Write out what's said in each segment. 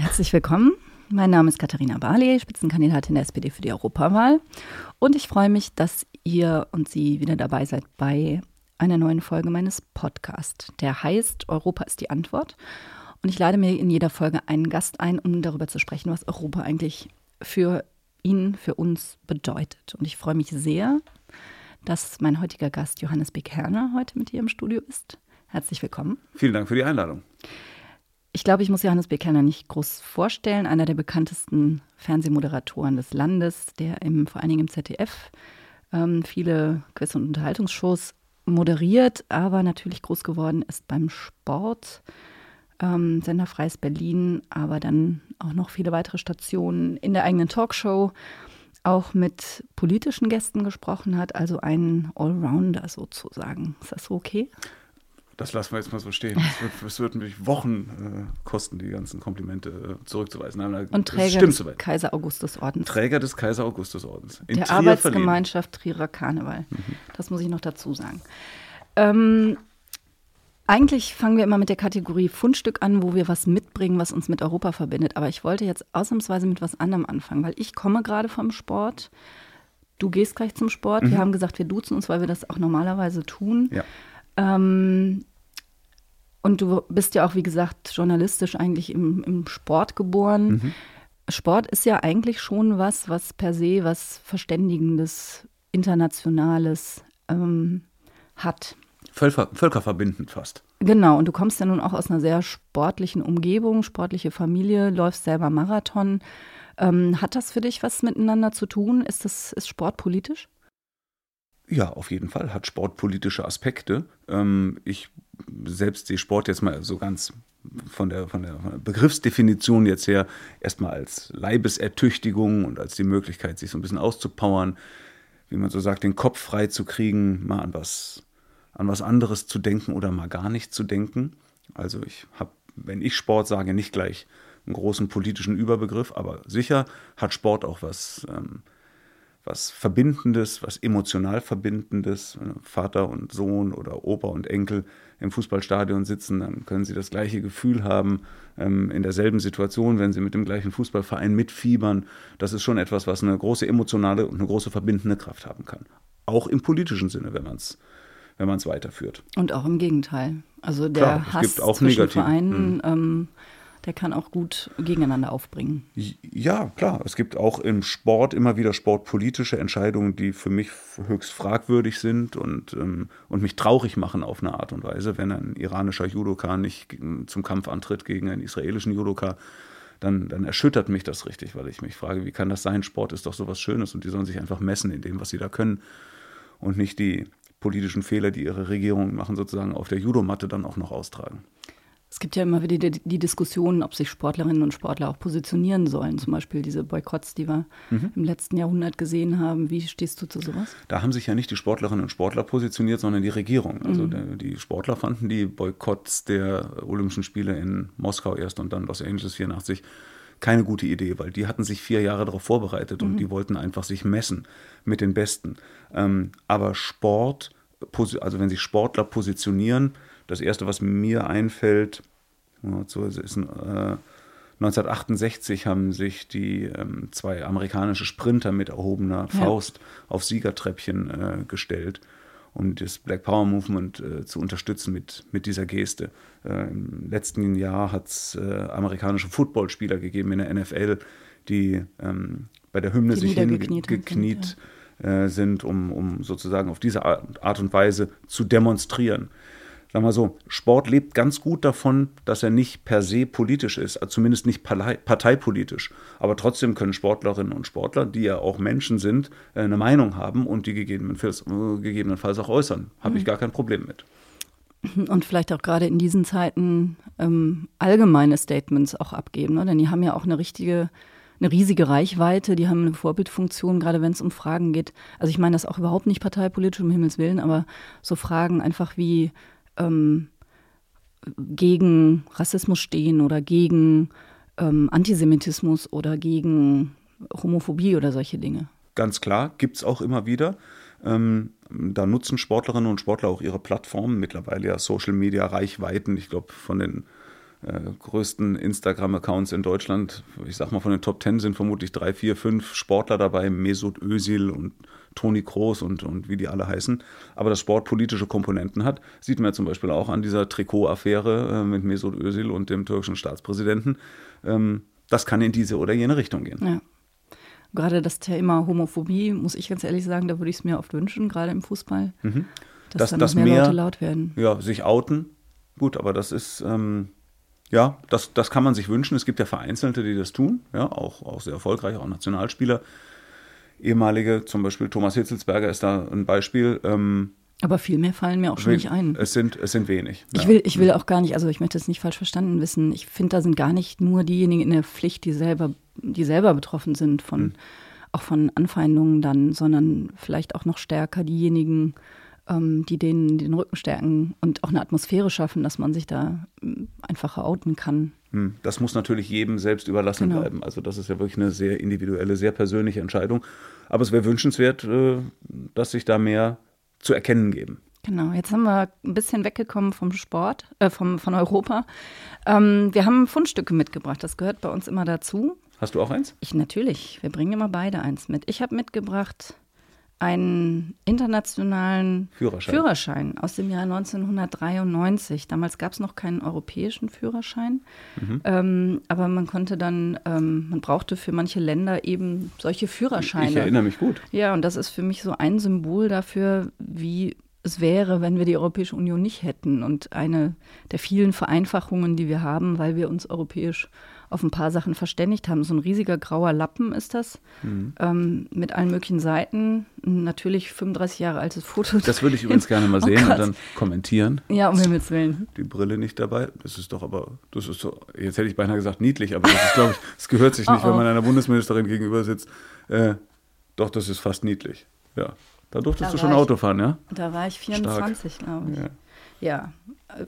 Herzlich willkommen. Mein Name ist Katharina Barley, Spitzenkandidatin der SPD für die Europawahl. Und ich freue mich, dass ihr und Sie wieder dabei seid bei einer neuen Folge meines Podcasts. Der heißt Europa ist die Antwort. Und ich lade mir in jeder Folge einen Gast ein, um darüber zu sprechen, was Europa eigentlich für ihn, für uns bedeutet. Und ich freue mich sehr, dass mein heutiger Gast Johannes B. Kerner heute mit hier im Studio ist. Herzlich willkommen. Vielen Dank für die Einladung. Ich glaube, ich muss Johannes B. Kellner nicht groß vorstellen. Einer der bekanntesten Fernsehmoderatoren des Landes, der im, vor allen Dingen im ZDF ähm, viele Quiz- und Unterhaltungsshows moderiert, aber natürlich groß geworden ist beim Sport. Ähm, Sender Berlin, aber dann auch noch viele weitere Stationen in der eigenen Talkshow, auch mit politischen Gästen gesprochen hat, also ein Allrounder sozusagen. Ist das so okay? Das lassen wir jetzt mal so stehen. Es wird, es wird mich Wochen äh, kosten, die ganzen Komplimente äh, zurückzuweisen. Nein, Und Träger des soweit. Kaiser Augustus Ordens. Träger des Kaiser Augustus Ordens. In Der Trier Arbeitsgemeinschaft verliehen. Trierer Karneval. Mhm. Das muss ich noch dazu sagen. Ähm, eigentlich fangen wir immer mit der Kategorie Fundstück an, wo wir was mitbringen, was uns mit Europa verbindet. Aber ich wollte jetzt ausnahmsweise mit was anderem anfangen, weil ich komme gerade vom Sport. Du gehst gleich zum Sport. Mhm. Wir haben gesagt, wir duzen uns, weil wir das auch normalerweise tun. Ja. Ähm, und du bist ja auch, wie gesagt, journalistisch eigentlich im, im Sport geboren. Mhm. Sport ist ja eigentlich schon was, was per se was Verständigendes, Internationales ähm, hat. Völker, völkerverbindend fast. Genau, und du kommst ja nun auch aus einer sehr sportlichen Umgebung, sportliche Familie, läufst selber Marathon. Ähm, hat das für dich was miteinander zu tun? Ist das ist Sport politisch? Ja, auf jeden Fall hat Sport politische Aspekte. Ähm, ich selbst sehe Sport jetzt mal so ganz von der, von der Begriffsdefinition jetzt her erstmal als Leibesertüchtigung und als die Möglichkeit, sich so ein bisschen auszupowern, wie man so sagt, den Kopf frei zu kriegen, mal an was, an was anderes zu denken oder mal gar nicht zu denken. Also ich habe, wenn ich Sport sage, nicht gleich einen großen politischen Überbegriff, aber sicher hat Sport auch was ähm, was Verbindendes, was emotional Verbindendes. Wenn Vater und Sohn oder Opa und Enkel im Fußballstadion sitzen, dann können sie das gleiche Gefühl haben, ähm, in derselben Situation, wenn sie mit dem gleichen Fußballverein mitfiebern. Das ist schon etwas, was eine große emotionale und eine große verbindende Kraft haben kann. Auch im politischen Sinne, wenn man es wenn man es weiterführt. Und auch im Gegenteil. Also der Klar, Hass auch zwischen Vereinen mhm. ähm, der kann auch gut gegeneinander aufbringen. Ja, klar. Es gibt auch im Sport immer wieder sportpolitische Entscheidungen, die für mich höchst fragwürdig sind und, ähm, und mich traurig machen auf eine Art und Weise. Wenn ein iranischer Judoka nicht zum Kampf antritt gegen einen israelischen Judoka, dann, dann erschüttert mich das richtig, weil ich mich frage, wie kann das sein? Sport ist doch sowas Schönes und die sollen sich einfach messen in dem, was sie da können und nicht die politischen Fehler, die ihre Regierungen machen, sozusagen auf der Judomatte dann auch noch austragen. Es gibt ja immer wieder die, die, Diskussion, ob sich Sportlerinnen und Sportler auch positionieren sollen. Zum Beispiel diese Boykotts, die wir mhm. im letzten Jahrhundert gesehen haben. Wie stehst du zu sowas? Da haben sich ja nicht die Sportlerinnen und Sportler positioniert, sondern die Regierung. Also mhm. die Sportler fanden die Boykotts der Olympischen Spiele in Moskau erst und dann Los Angeles 84 keine gute Idee, weil die hatten sich vier Jahre darauf vorbereitet und mhm. die wollten einfach sich messen mit den Besten. Ähm, aber Sport, also wenn sich Sportler positionieren, das erste, was mir einfällt, so ist, äh, 1968 haben sich die ähm, zwei amerikanische Sprinter mit erhobener Faust ja. auf Siegertreppchen äh, gestellt, um das Black Power Movement äh, zu unterstützen mit, mit dieser Geste. Äh, Im letzten Jahr hat es äh, amerikanische Footballspieler gegeben in der NFL, die ähm, bei der Hymne die sich hingekniet sind, ja. Äh, sind, um, um sozusagen auf diese Art und Weise zu demonstrieren sagen wir so, Sport lebt ganz gut davon, dass er nicht per se politisch ist, also zumindest nicht parteipolitisch. Aber trotzdem können Sportlerinnen und Sportler, die ja auch Menschen sind, äh, eine Meinung haben und die gegebenenfalls, äh, gegebenenfalls auch äußern. Habe ich mhm. gar kein Problem mit. Und vielleicht auch gerade in diesen Zeiten ähm, allgemeine Statements auch abgeben, ne? denn die haben ja auch eine richtige eine riesige Reichweite, die haben eine Vorbildfunktion, gerade wenn es um Fragen geht. Also ich meine das auch überhaupt nicht parteipolitisch, um Himmels Willen, aber so Fragen einfach wie, ähm, gegen Rassismus stehen oder gegen ähm, Antisemitismus oder gegen Homophobie oder solche Dinge. Ganz klar, gibt es auch immer wieder. Ähm, da nutzen Sportlerinnen und Sportler auch ihre Plattformen, mittlerweile ja Social Media Reichweiten. Ich glaube, von den äh, größten Instagram-Accounts in Deutschland. Ich sag mal, von den Top Ten sind vermutlich drei, vier, fünf Sportler dabei, Mesut Özil und Toni Kroos und, und wie die alle heißen. Aber das Sport politische Komponenten hat, sieht man ja zum Beispiel auch an dieser Trikot-Affäre äh, mit Mesut Özil und dem türkischen Staatspräsidenten. Ähm, das kann in diese oder jene Richtung gehen. Ja. Gerade das Thema Homophobie, muss ich ganz ehrlich sagen, da würde ich es mir oft wünschen, gerade im Fußball, Mhm. dass Dass- dass mehr, mehr- Leute laut werden. Ja, sich outen. Gut, aber das ist, ähm, ja, das, das kann man sich wünschen. Es gibt ja Vereinzelte, die das tun, ja, auch, auch sehr erfolgreich, auch Nationalspieler. Ehemalige, zum Beispiel Thomas Hitzelsberger ist da ein Beispiel. Ähm, Aber viel mehr fallen mir auch schon nicht ein. Es sind, es sind wenig. Ich ja. will, ich will auch gar nicht, also ich möchte es nicht falsch verstanden wissen. Ich finde, da sind gar nicht nur diejenigen in der Pflicht, die selber, die selber betroffen sind von, Hm. auch von Anfeindungen dann, sondern vielleicht auch noch stärker diejenigen, ähm, die denen den Rücken stärken und auch eine Atmosphäre schaffen, dass man sich da ähm, einfacher outen kann. Hm, Das muss natürlich jedem selbst überlassen Genau. bleiben. Also das ist ja wirklich eine sehr individuelle, sehr persönliche Entscheidung. Aber es wäre wünschenswert, äh, dass sich da mehr zu erkennen geben. Genau, jetzt haben wir ein bisschen weggekommen vom Sport, äh, vom, von Europa. Ähm, wir haben Fundstücke mitgebracht, das gehört bei uns immer dazu. Hast du auch eins? Ich natürlich, wir bringen immer beide eins mit. Ich habe mitgebracht einen internationalen Führerschein. Führerschein aus dem Jahr 1993. Damals gab es noch keinen europäischen Führerschein, Mhm. ähm, aber man konnte dann, ähm, man brauchte für manche Länder eben solche Führerscheine. Ich erinnere mich gut. Ja, und das ist für mich so ein Symbol dafür, wie es wäre, wenn wir die Europäische Union nicht hätten. Und eine der vielen Vereinfachungen, die wir haben, weil wir uns europäisch auf ein paar Sachen verständigt haben. So ein riesiger grauer Lappen ist das, Mhm. ähm, mit allen möglichen Seiten. Natürlich 35 Jahre altes Foto. Das würde ich übrigens gerne mal Oh sehen und Gott. dann kommentieren. Ja, um Himmels Willen. Die Brille nicht dabei. Das ist doch aber, das ist so, jetzt hätte ich beinahe gesagt niedlich, aber das ist, glaube ich, es gehört sich nicht, Oh, oh. wenn man einer Bundesministerin gegenüber sitzt. Äh, doch, das ist fast niedlich. Ja. Da durftest Da du schon ich- Auto fahren, ja? Da war ich 24, glaube ich. Ja. Ja.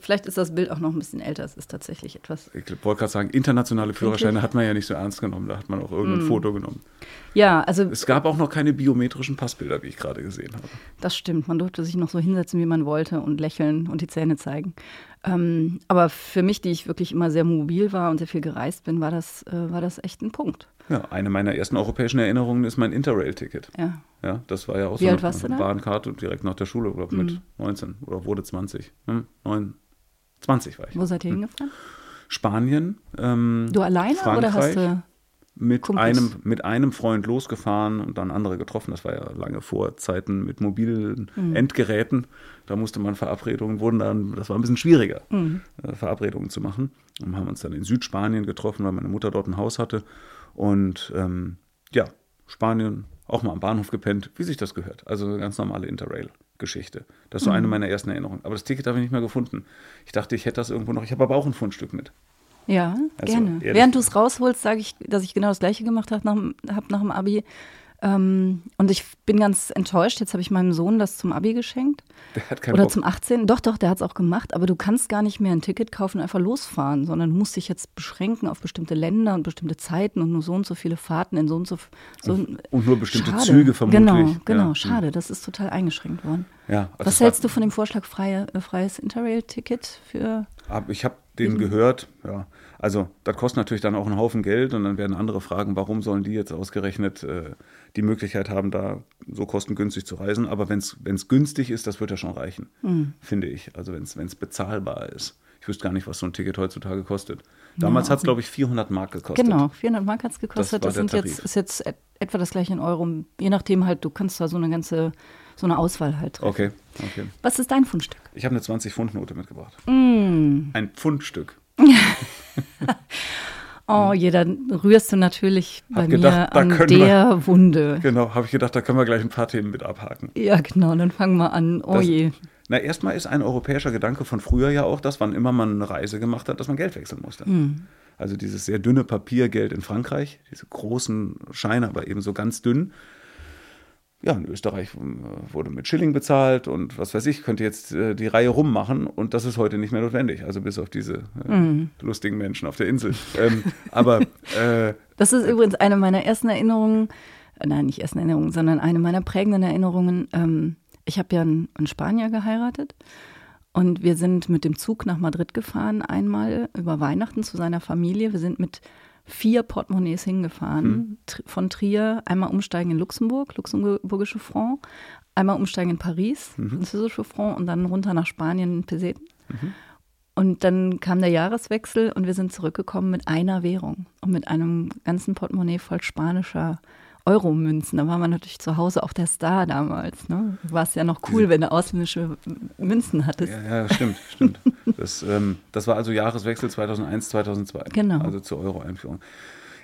Vielleicht ist das Bild auch noch ein bisschen älter. Es ist tatsächlich etwas. Ich wollte gerade sagen, internationale Führerscheine hat man ja nicht so ernst genommen. Da hat man auch irgendein Mm. Foto genommen. Ja, also Es gab auch noch keine biometrischen Passbilder, wie ich gerade gesehen habe. Das stimmt. Man durfte sich noch so hinsetzen, wie man wollte und lächeln und die Zähne zeigen. Ähm, aber für mich, die ich wirklich immer sehr mobil war und sehr viel gereist bin, war das, äh, war das echt ein Punkt. Ja, eine meiner ersten europäischen Erinnerungen ist mein Interrail-Ticket. Ja. Ja, das war ja auch Wie so eine da? Bahnkarte direkt nach der Schule, glaube mit 19 oder wurde 20. Hm, 9, 20 war ich. Wo seid ihr hingefahren? Spanien. Ähm, Du alleine oder hast Frankreich. du. mit Kumpels? einem, mit einem Freund losgefahren und dann andere getroffen. Das war ja lange vor Zeiten mit mobilen Mhm. Endgeräten. Da musste man Verabredungen, wurden dann, das war ein bisschen schwieriger, Mhm. äh, Verabredungen zu machen. Und haben uns dann in Südspanien getroffen, weil meine Mutter dort ein Haus hatte. Und ähm, ja, Spanien, auch mal am Bahnhof gepennt, wie sich das gehört. Also eine ganz normale Interrail-Geschichte. Das ist so Mhm. eine meiner ersten Erinnerungen. Aber das Ticket habe ich nicht mehr gefunden. Ich dachte, ich hätte das irgendwo noch. Ich habe aber auch ein Fundstück mit. Ja, Also, gerne. Während du es rausholst, sage ich, dass ich genau das Gleiche gemacht habe nach, hab nach dem Abi. Ähm, und ich bin ganz enttäuscht. Jetzt habe ich meinem Sohn das zum Abi geschenkt. Der hat keinen Oder Bock. zum 18. Doch, doch, der hat es auch gemacht. Aber du kannst gar nicht mehr ein Ticket kaufen und einfach losfahren, sondern du musst dich jetzt beschränken auf bestimmte Länder und bestimmte Zeiten und nur so und so viele Fahrten in so und so. so Und nur bestimmte schade. Züge vermutlich. Genau, genau, Ja. schade. Das ist total eingeschränkt worden. Ja, also Was hältst du von dem Vorschlag freie, äh, freies Interrail-Ticket für. Hab, ich habe den gehört, ja. Also, das kostet natürlich dann auch einen Haufen Geld und dann werden andere fragen, warum sollen die jetzt ausgerechnet äh, die Möglichkeit haben, da so kostengünstig zu reisen. Aber wenn es günstig ist, das wird ja schon reichen, Hm. finde ich. Also, wenn es bezahlbar ist. Ich wüsste gar nicht, was so ein Ticket heutzutage kostet. Damals hat es, glaube ich, 400 Mark gekostet. Genau, 400 Mark hat es gekostet. Das Das, sind jetzt, ist jetzt et etwa das gleiche in Euro. Je nachdem halt, du kannst da so eine ganze, so eine Auswahl halt treffen. Okay, okay. Was ist dein Fundstück? Ich habe eine 20-Pfund-Note mitgebracht. Mm. Ein Pfundstück. Oh je, dann rührst du natürlich bei gedacht, mir an können wir- der Wunde. Genau, habe ich gedacht, da können wir gleich ein paar Themen mit abhaken. Ja, genau, dann fangen wir an. Oh Das- je. Na, erstmal ist ein europäischer Gedanke von früher ja auch, dass wann immer man eine Reise gemacht hat, dass man Geld wechseln musste. Hm. Also dieses sehr dünne Papiergeld in Frankreich, diese großen Scheine, aber eben so ganz dünn. Ja, in Österreich äh, wurde mit Schilling bezahlt und was weiß ich, könnte jetzt äh, die Reihe rummachen und das ist heute nicht mehr notwendig. Also bis auf diese äh, Hm. lustigen Menschen auf der Insel. ähm, aber äh, Das ist übrigens eine meiner ersten Erinnerungen, äh, nein, nicht ersten Erinnerungen, sondern eine meiner prägenden Erinnerungen. Ähm, ich habe ja einen, einen Spanier geheiratet Und wir sind mit dem Zug nach Madrid gefahren, einmal über Weihnachten zu seiner Familie. Wir sind mit vier Portemonnaies hingefahren, hm. von Trier, einmal umsteigen in Luxemburg, luxemburgische Franc, einmal umsteigen in Paris, mhm. französische Franc und dann runter nach Spanien in Peseten. Mhm. Und dann kam der Jahreswechsel und wir sind zurückgekommen mit einer Währung und mit einem ganzen Portemonnaie voll spanischer Euro-Münzen. Da war man natürlich zu Hause auch der Star damals. Ne? War es ja noch cool, wenn du ausländische Münzen hattest. Ja, ja stimmt, stimmt. Das, ähm, das war also Jahreswechsel 2001, 2002. Genau. Also zur Euro-Einführung.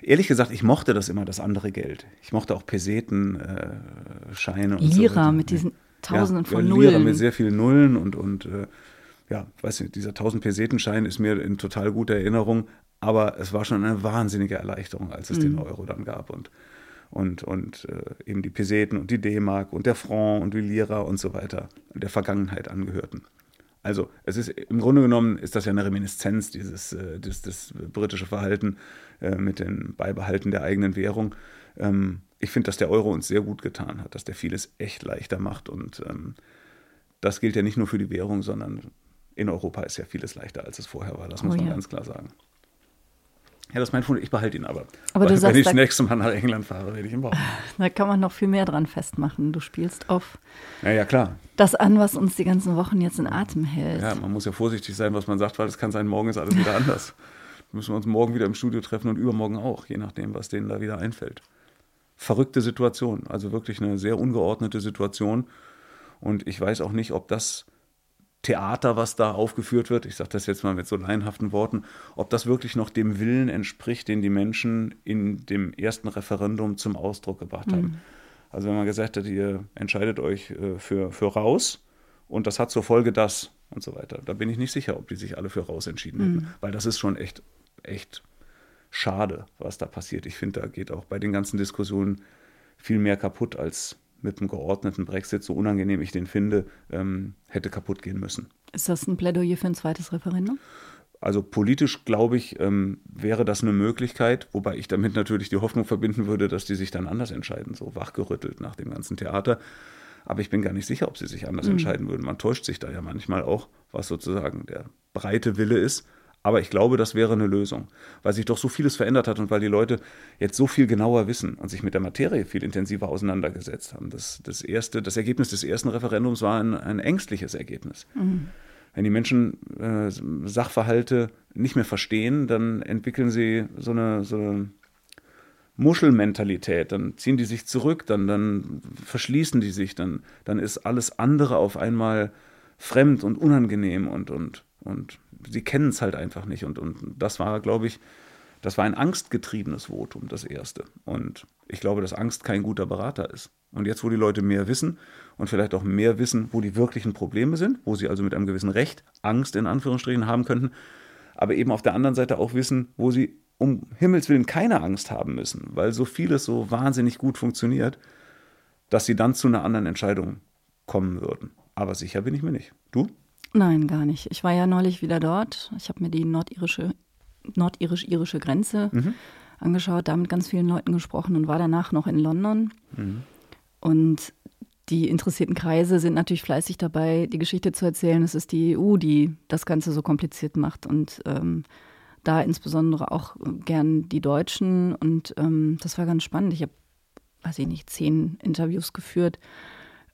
Ehrlich gesagt, ich mochte das immer, das andere Geld. Ich mochte auch Peseten, äh, Scheine und Lira so mit diesen Tausenden ja, von ja, Nullen. Lira mit sehr vielen Nullen und, und äh, ja, weiß nicht, dieser 1000 Pesetenschein ist mir in total guter Erinnerung, aber es war schon eine wahnsinnige Erleichterung, als es mhm. den Euro dann gab und und, und äh, eben die Peseten und die D-Mark und der Franc und die Lira und so weiter der Vergangenheit angehörten. Also es ist im Grunde genommen ist das ja eine Reminiszenz, dieses äh, das, das britische Verhalten äh, mit dem Beibehalten der eigenen Währung. Ähm, ich finde, dass der Euro uns sehr gut getan hat, dass der vieles echt leichter macht und ähm, das gilt ja nicht nur für die Währung, sondern in Europa ist ja vieles leichter, als es vorher war. Das muss oh, man ja. ganz klar sagen. Ja, das ist mein Fund. Ich behalte ihn aber. Aber Weil, sagst, wenn ich das nächste Mal nach England fahre, werde ich ihn brauchen. Da kann man noch viel mehr dran festmachen. Du spielst auf ja, ja, klar. das an, was uns die ganzen Wochen jetzt in Atem hält. Ja, man muss ja vorsichtig sein, was man sagt, weil es kann sein, morgen ist alles wieder anders. müssen wir uns morgen wieder im Studio treffen und übermorgen auch, je nachdem, was denen da wieder einfällt. Verrückte Situation, also wirklich eine sehr ungeordnete Situation. Und ich weiß auch nicht, ob das Theater, was da aufgeführt wird, ich sage das jetzt mal mit so laienhaften Worten, ob das wirklich noch dem Willen entspricht, den die Menschen in dem ersten Referendum zum Ausdruck gebracht haben. Mhm. Also wenn man gesagt hat, ihr entscheidet euch äh, für, für raus und das hat zur Folge das und so weiter, da bin ich nicht sicher, ob die sich alle für raus entschieden hätten, mhm. weil das ist schon echt, echt schade, was da passiert. Ich finde, da geht auch bei den ganzen Diskussionen viel mehr kaputt als mit einem geordneten Brexit, so unangenehm ich den finde, ähm, hätte kaputt gehen müssen. Ist das ein Plädoyer für ein zweites Referendum? Also politisch, glaube ich, ähm, wäre das eine Möglichkeit, wobei ich damit natürlich die Hoffnung verbinden würde, dass die sich dann anders entscheiden, so wachgerüttelt nach dem ganzen Theater. Aber ich bin gar nicht sicher, ob sie sich anders mhm. entscheiden würden. Man täuscht sich da ja manchmal auch, was sozusagen der breite Wille ist. Aber ich glaube, das wäre eine Lösung, weil sich doch so vieles verändert hat und weil die Leute jetzt so viel genauer wissen und sich mit der Materie viel intensiver auseinandergesetzt haben. Das, das, erste, das Ergebnis des ersten Referendums war ein, ein ängstliches Ergebnis. Mhm. Wenn die Menschen äh, Sachverhalte nicht mehr verstehen, dann entwickeln sie so eine, so eine Muschelmentalität, dann ziehen die sich zurück, dann, dann verschließen die sich, dann, dann ist alles andere auf einmal fremd und unangenehm und, und, und sie kennen es halt einfach nicht. Und, und das war, glaube ich, das war ein angstgetriebenes Votum, das erste. Und ich glaube, dass Angst kein guter Berater ist. Und jetzt, wo die Leute mehr wissen und vielleicht auch mehr wissen, wo die wirklichen Probleme sind, wo sie also mit einem gewissen Recht Angst in Anführungsstrichen haben könnten, aber eben auf der anderen Seite auch wissen, wo sie um Himmels Willen keine Angst haben müssen, weil so vieles so wahnsinnig gut funktioniert, dass sie dann zu einer anderen Entscheidung kommen würden. Aber sicher bin ich mir nicht. Du? Nein, gar nicht. Ich war ja neulich wieder dort. Ich habe mir die nordirische, nordirisch-irische Grenze mhm. angeschaut, da mit ganz vielen Leuten gesprochen und war danach noch in London. Mhm. Und die interessierten Kreise sind natürlich fleißig dabei, die Geschichte zu erzählen. Es ist die EU, die das Ganze so kompliziert macht und ähm, da insbesondere auch gern die Deutschen. Und ähm, das war ganz spannend. Ich habe, weiß ich nicht, zehn Interviews geführt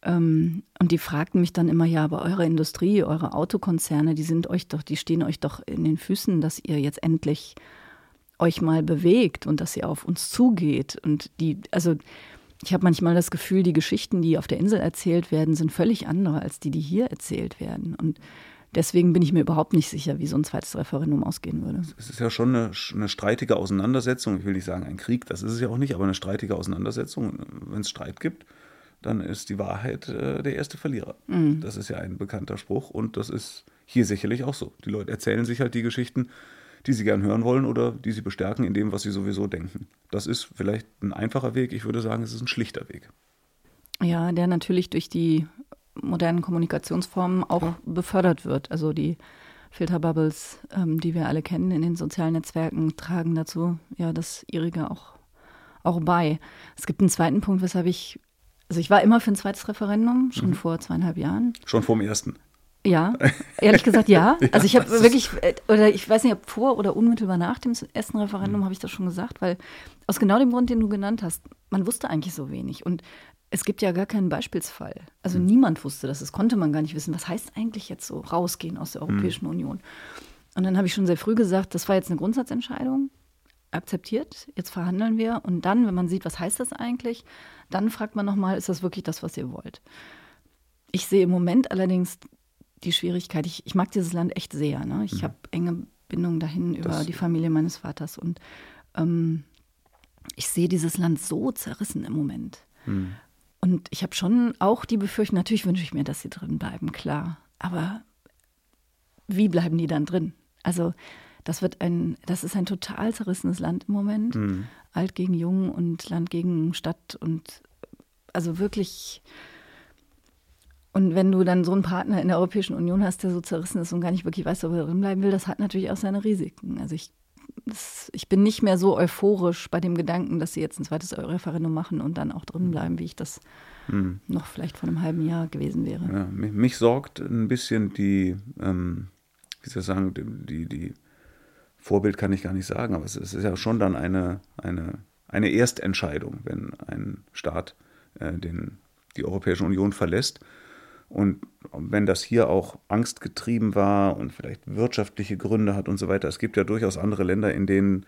und die fragten mich dann immer, ja, aber eure Industrie, eure Autokonzerne, die sind euch doch, die stehen euch doch in den Füßen, dass ihr jetzt endlich euch mal bewegt und dass ihr auf uns zugeht. Und die, also ich habe manchmal das Gefühl, die Geschichten, die auf der Insel erzählt werden, sind völlig andere als die, die hier erzählt werden. Und deswegen bin ich mir überhaupt nicht sicher, wie so ein zweites Referendum ausgehen würde. Es ist ja schon eine, eine, streitige Auseinandersetzung. Ich will nicht sagen ein Krieg, das ist es ja auch nicht, aber eine streitige Auseinandersetzung, wenn es Streit gibt dann ist die Wahrheit äh, der erste Verlierer. Mhm. Das ist ja ein bekannter Spruch und das ist hier sicherlich auch so. Die Leute erzählen sich halt die Geschichten, die sie gern hören wollen oder die sie bestärken in dem, was sie sowieso denken. Das ist vielleicht ein einfacher Weg. Ich würde sagen, es ist ein schlichter Weg. Ja, der natürlich durch die modernen Kommunikationsformen auch ja. befördert wird. Also die Filterbubbles, ähm, die wir alle kennen in den sozialen Netzwerken, tragen dazu ja das ihrige auch, auch bei. Es gibt einen zweiten Punkt, weshalb ich also ich war immer für ein zweites Referendum, schon mhm. vor zweieinhalb Jahren. Schon vor dem ersten? Ja, ehrlich gesagt ja. ja also ich habe wirklich, äh, oder ich weiß nicht, ob vor oder unmittelbar nach dem ersten Referendum mhm. habe ich das schon gesagt, weil aus genau dem Grund, den du genannt hast, man wusste eigentlich so wenig. Und es gibt ja gar keinen Beispielsfall. Also mhm. niemand wusste das, das konnte man gar nicht wissen. Was heißt eigentlich jetzt so rausgehen aus der mhm. Europäischen. Union? Und dann habe ich schon sehr früh gesagt, das war jetzt eine Grundsatzentscheidung, akzeptiert, jetzt verhandeln wir. Und dann, wenn man sieht, was heißt das eigentlich, dann fragt man nochmal, ist das wirklich das, was ihr wollt? Ich sehe im Moment allerdings die Schwierigkeit, ich, ich mag dieses Land echt sehr. Ne? Ich mhm. habe enge Bindungen dahin über das die Familie meines Vaters und ähm, ich sehe dieses Land so zerrissen im Moment. Mhm. Und ich habe schon auch die Befürchtung, natürlich wünsche ich mir, dass sie drin bleiben, klar. Aber wie bleiben die dann drin? Also das wird ein, das ist ein total zerrissenes Land im Moment. Mhm. Alt gegen Jung und Land gegen Stadt und also wirklich. Und wenn du dann so einen Partner in der Europäischen Union hast, der so zerrissen ist und gar nicht wirklich weiß, ob er drin bleiben will, das hat natürlich auch seine Risiken. Also ich, das, ich bin nicht mehr so euphorisch bei dem Gedanken, dass sie jetzt ein zweites Referendum machen und dann auch drin bleiben, wie ich das hm. noch vielleicht vor einem halben Jahr gewesen wäre. Ja, mich, mich, sorgt ein bisschen die, ähm, wie soll ich sagen, die, die Vorbild kann ich gar nicht sagen, aber es ist ja schon dann eine, eine, eine Erstentscheidung, wenn ein Staat äh, den, die Europäische Union verlässt. Und wenn das hier auch angstgetrieben war und vielleicht wirtschaftliche Gründe hat und so weiter, es gibt ja durchaus andere Länder, in denen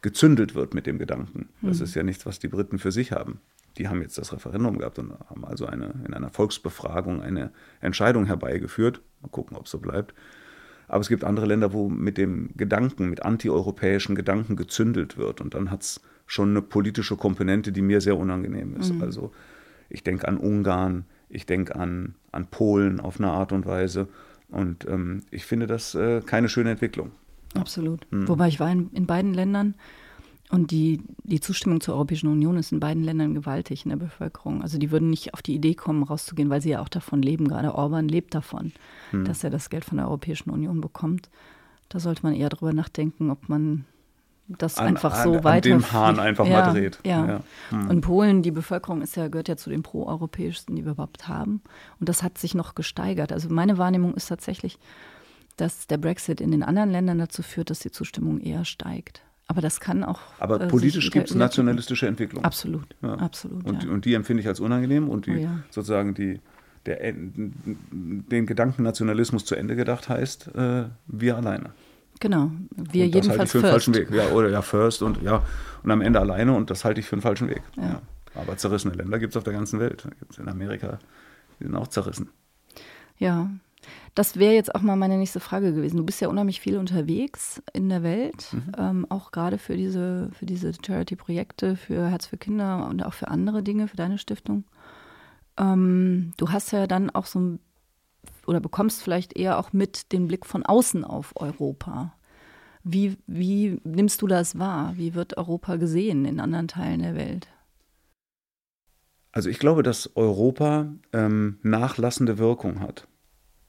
gezündelt wird mit dem Gedanken. Das mhm. ist ja nichts, was die Briten für sich haben. Die haben jetzt das Referendum gehabt und haben also eine, in einer Volksbefragung eine Entscheidung herbeigeführt. Mal gucken, ob es so bleibt aber es gibt andere Länder, wo mit dem Gedanken, mit antieuropäischen Gedanken gezündelt wird. Und dann hat es schon eine politische Komponente, die mir sehr unangenehm ist. Mhm. Also ich denke an Ungarn, ich denke an, an Polen auf eine Art und Weise. Und ähm, ich finde das äh, keine schöne Entwicklung. Absolut. Mhm. Wobei ich war in, in beiden Ländern und die, die Zustimmung zur Europäischen Union ist in beiden Ländern gewaltig in der Bevölkerung. Also die würden nicht auf die Idee kommen, rauszugehen, weil sie ja auch davon leben. Gerade Orban lebt davon, hm. dass er das Geld von der Europäischen Union bekommt. Da sollte man eher darüber nachdenken, ob man das an, einfach so an, weiter. An dem Hahn einfach ja, mal dreht. Ja. ja. Hm. Und Polen, die Bevölkerung ist ja, gehört ja zu den proeuropäischsten, die wir überhaupt haben. Und das hat sich noch gesteigert. Also meine Wahrnehmung ist tatsächlich, dass der Brexit in den anderen Ländern dazu führt, dass die Zustimmung eher steigt. Aber das kann auch. Aber äh, politisch gibt es nationalistische Entwicklung. Absolut, ja. absolut. Und, ja. und die empfinde ich als unangenehm und die oh, ja. sozusagen die, der, den Gedanken Nationalismus zu Ende gedacht heißt, äh, wir alleine. Genau, wir und das jedenfalls halte ich für einen falschen Weg. Ja, oder ja, first und ja, und am Ende alleine und das halte ich für einen falschen Weg. Ja. Aber zerrissene Länder gibt es auf der ganzen Welt. Gibt es in Amerika, die sind auch zerrissen. Ja, das wäre jetzt auch mal meine nächste Frage gewesen. Du bist ja unheimlich viel unterwegs in der Welt, mhm. ähm, auch gerade für diese, für diese Charity-Projekte, für Herz für Kinder und auch für andere Dinge, für deine Stiftung. Ähm, du hast ja dann auch so ein, oder bekommst vielleicht eher auch mit den Blick von außen auf Europa. Wie, wie nimmst du das wahr? Wie wird Europa gesehen in anderen Teilen der Welt? Also ich glaube, dass Europa ähm, nachlassende Wirkung hat.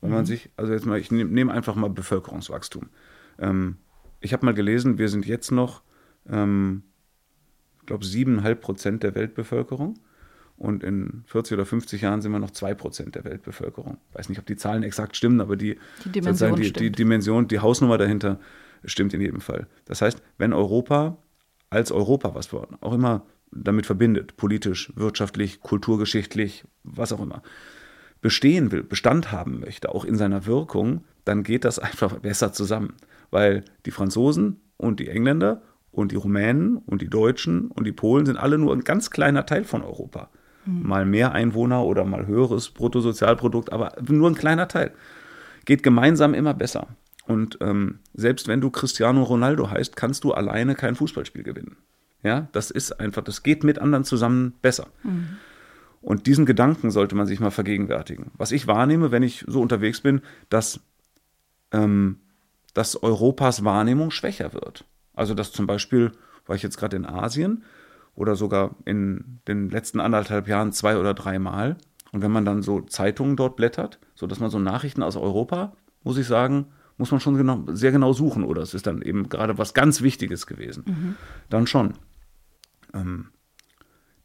Wenn man mhm. sich, also jetzt mal, ich nehme nehm einfach mal Bevölkerungswachstum. Ähm, ich habe mal gelesen, wir sind jetzt noch, ähm, ich glaube, siebeneinhalb Prozent der Weltbevölkerung. Und in 40 oder 50 Jahren sind wir noch zwei Prozent der Weltbevölkerung. Ich weiß nicht, ob die Zahlen exakt stimmen, aber die, die, Dimension, die, die Dimension, die Hausnummer dahinter stimmt in jedem Fall. Das heißt, wenn Europa als Europa, was wir auch immer damit verbindet, politisch, wirtschaftlich, kulturgeschichtlich, was auch immer, bestehen will, Bestand haben möchte, auch in seiner Wirkung, dann geht das einfach besser zusammen. Weil die Franzosen und die Engländer und die Rumänen und die Deutschen und die Polen sind alle nur ein ganz kleiner Teil von Europa. Mhm. Mal mehr Einwohner oder mal höheres Bruttosozialprodukt, aber nur ein kleiner Teil. Geht gemeinsam immer besser. Und ähm, selbst wenn du Cristiano Ronaldo heißt, kannst du alleine kein Fußballspiel gewinnen. Ja, das ist einfach, das geht mit anderen zusammen besser. Mhm. Und diesen Gedanken sollte man sich mal vergegenwärtigen. Was ich wahrnehme, wenn ich so unterwegs bin, dass, ähm, dass Europas Wahrnehmung schwächer wird. Also dass zum Beispiel, war ich jetzt gerade in Asien oder sogar in den letzten anderthalb Jahren zwei oder dreimal. Und wenn man dann so Zeitungen dort blättert, so dass man so Nachrichten aus Europa, muss ich sagen, muss man schon genau, sehr genau suchen. Oder es ist dann eben gerade was ganz Wichtiges gewesen. Mhm. Dann schon. Ähm,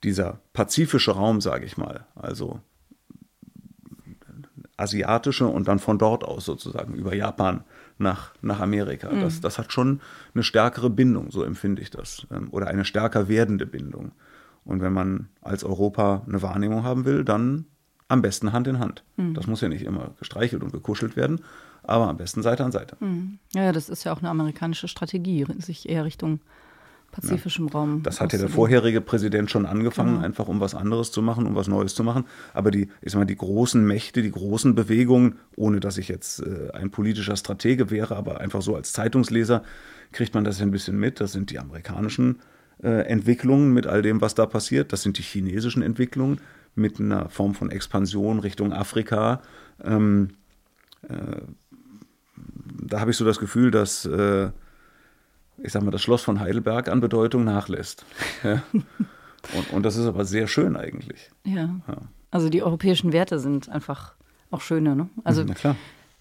dieser pazifische Raum, sage ich mal, also asiatische und dann von dort aus sozusagen über Japan nach, nach Amerika. Mhm. Das, das hat schon eine stärkere Bindung, so empfinde ich das. Ähm, oder eine stärker werdende Bindung. Und wenn man als Europa eine Wahrnehmung haben will, dann am besten Hand in Hand. Mhm. Das muss ja nicht immer gestreichelt und gekuschelt werden, aber am besten Seite an Seite. Mhm. Ja, das ist ja auch eine amerikanische Strategie, sich eher Richtung pazifischem ja. Raum. Das hat ja der vorherige Präsident schon angefangen, genau. einfach um was anderes zu machen, um was Neues zu machen. Aber die, ich sag mal, die großen Mächte, die großen Bewegungen, ohne dass ich jetzt äh, ein politischer Stratege wäre, aber einfach so als Zeitungsleser kriegt man das ja ein bisschen mit. Das sind die amerikanischen äh, Entwicklungen mit all dem, was da passiert. Das sind die chinesischen Entwicklungen mit einer Form von Expansion Richtung Afrika. Ähm, äh, da habe ich so das Gefühl, dass äh, ich sag mal, das Schloss von Heidelberg an Bedeutung nachlässt. Und, und, das ist aber sehr schön eigentlich. Ja. ja. Also die europäischen Werte sind einfach auch schöne. Ne? Also Na klar.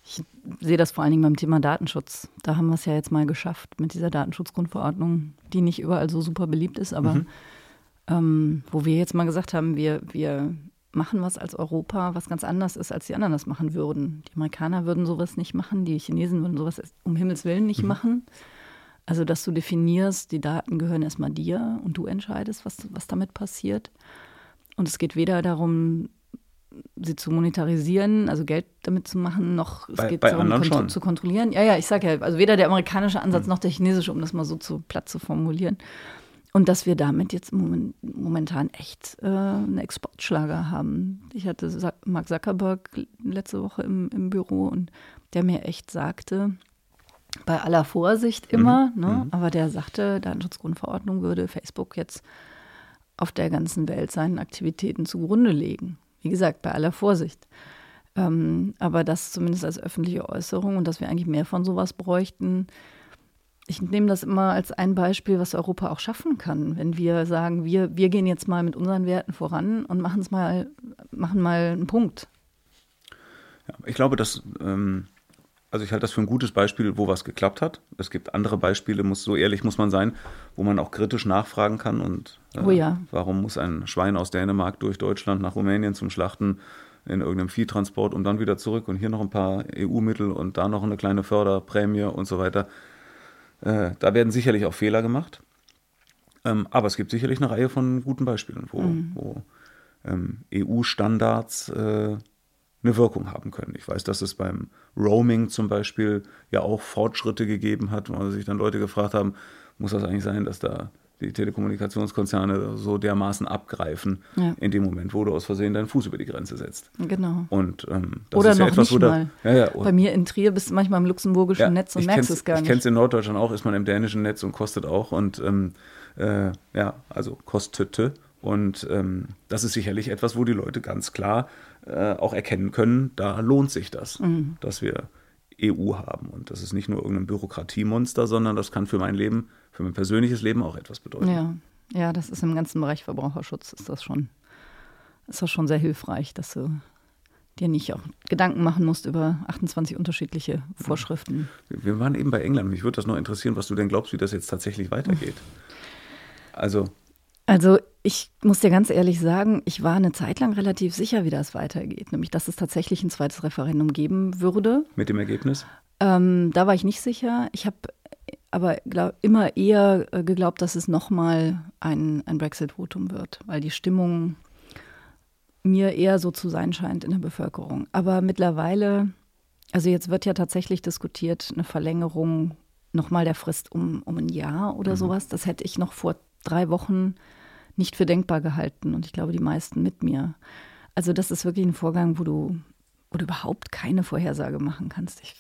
ich sehe das vor allen Dingen beim Thema Datenschutz. Da haben wir es ja jetzt mal geschafft mit dieser Datenschutzgrundverordnung, die nicht überall so super beliebt ist, aber mhm. ähm, wo wir jetzt mal gesagt haben, wir, wir machen was als Europa, was ganz anders ist, als die anderen das machen würden. Die Amerikaner würden sowas nicht machen, die Chinesen würden sowas um Himmels Willen nicht mhm. machen. Also, dass du definierst, die Daten gehören erstmal dir und du entscheidest, was, was damit passiert. Und es geht weder darum, sie zu monetarisieren, also Geld damit zu machen, noch es geht bei darum, kontro zu kontrollieren. Ja, ja, ich sage ja, also weder der amerikanische Ansatz mhm. noch der chinesische, um das mal so zu platt zu formulieren. Und dass wir damit jetzt momentan echt äh, einen Exportschlager haben. Ich hatte Mark Zuckerberg letzte Woche im, im Büro und der mir echt sagte, bei aller Vorsicht immer, mhm. ne? Mhm. aber der sagte, Datenschutzgrundverordnung würde Facebook jetzt auf der ganzen Welt seinen Aktivitäten zugrunde legen. Wie gesagt, bei aller Vorsicht. Ähm, aber das zumindest als öffentliche Äußerung und dass wir eigentlich mehr von sowas bräuchten. Ich nehme das immer als ein Beispiel, was Europa auch schaffen kann, wenn wir sagen, wir, wir gehen jetzt mal mit unseren Werten voran und machen es mal, machen mal einen Punkt. Ja, ich glaube, dass ähm, also ich halte das für ein gutes Beispiel, wo was geklappt hat. Es gibt andere Beispiele, muss so ehrlich muss man sein, wo man auch kritisch nachfragen kann und äh, oh ja. warum muss ein Schwein aus Dänemark durch Deutschland nach Rumänien zum Schlachten in irgendeinem Viehtransport und dann wieder zurück und hier noch ein paar EU-Mittel und da noch eine kleine Förderprämie und so weiter. Äh, da werden sicherlich auch Fehler gemacht. Ähm, aber es gibt sicherlich eine Reihe von guten Beispielen, wo, mhm. wo ähm, EU-Standards äh, eine Wirkung haben können. Ich weiß, dass es beim Roaming zum Beispiel ja auch Fortschritte gegeben hat, wo sich dann Leute gefragt haben, muss das eigentlich sein, dass da die Telekommunikationskonzerne so dermaßen abgreifen ja. in dem Moment, wo du aus Versehen deinen Fuß über die Grenze setzt. Genau. Und ähm, das Oder ist ja etwas, nicht da, mal. Ja, ja, Bei mir in Trier bist du manchmal im luxemburgischen Netz und merkst es gar nicht. Ich kenne es in Norddeutschland auch, ist man im dänischen Netz und kostet auch und ähm, äh, ja, also kostete. Und ähm, das ist sicherlich etwas, wo die Leute ganz klar äh, auch erkennen können, da lohnt sich das, mhm. dass wir EU haben. Und das ist nicht nur irgendein Bürokratiemonster, sondern das kann für mein Leben, für mein persönliches Leben auch etwas bedeuten. Ja, ja das ist im ganzen Bereich Verbraucherschutz ist das schon, ist das schon sehr hilfreich, dass du dir nicht auch Gedanken machen musst über 28 unterschiedliche Vorschriften. Wir waren eben bei England. Mich würde das noch interessieren, was du denn glaubst, wie das jetzt tatsächlich weitergeht. Also also ich muss dir ganz ehrlich sagen, ich war eine Zeit lang relativ sicher, wie das weitergeht. Nämlich, dass es tatsächlich ein zweites Referendum geben würde. Mit dem Ergebnis? Ähm, da war ich nicht sicher. Ich habe aber glaub, immer eher äh, geglaubt, dass es nochmal ein, ein Brexit-Votum wird, weil die Stimmung mir eher so zu sein scheint in der Bevölkerung. Aber mittlerweile, also jetzt wird ja tatsächlich diskutiert, eine Verlängerung nochmal der Frist um, um ein Jahr oder mhm. sowas. Das hätte ich noch vor drei Wochen nicht für denkbar gehalten und ich glaube, die meisten mit mir. Also das ist wirklich ein Vorgang, wo du, wo du überhaupt keine Vorhersage machen kannst. Ich,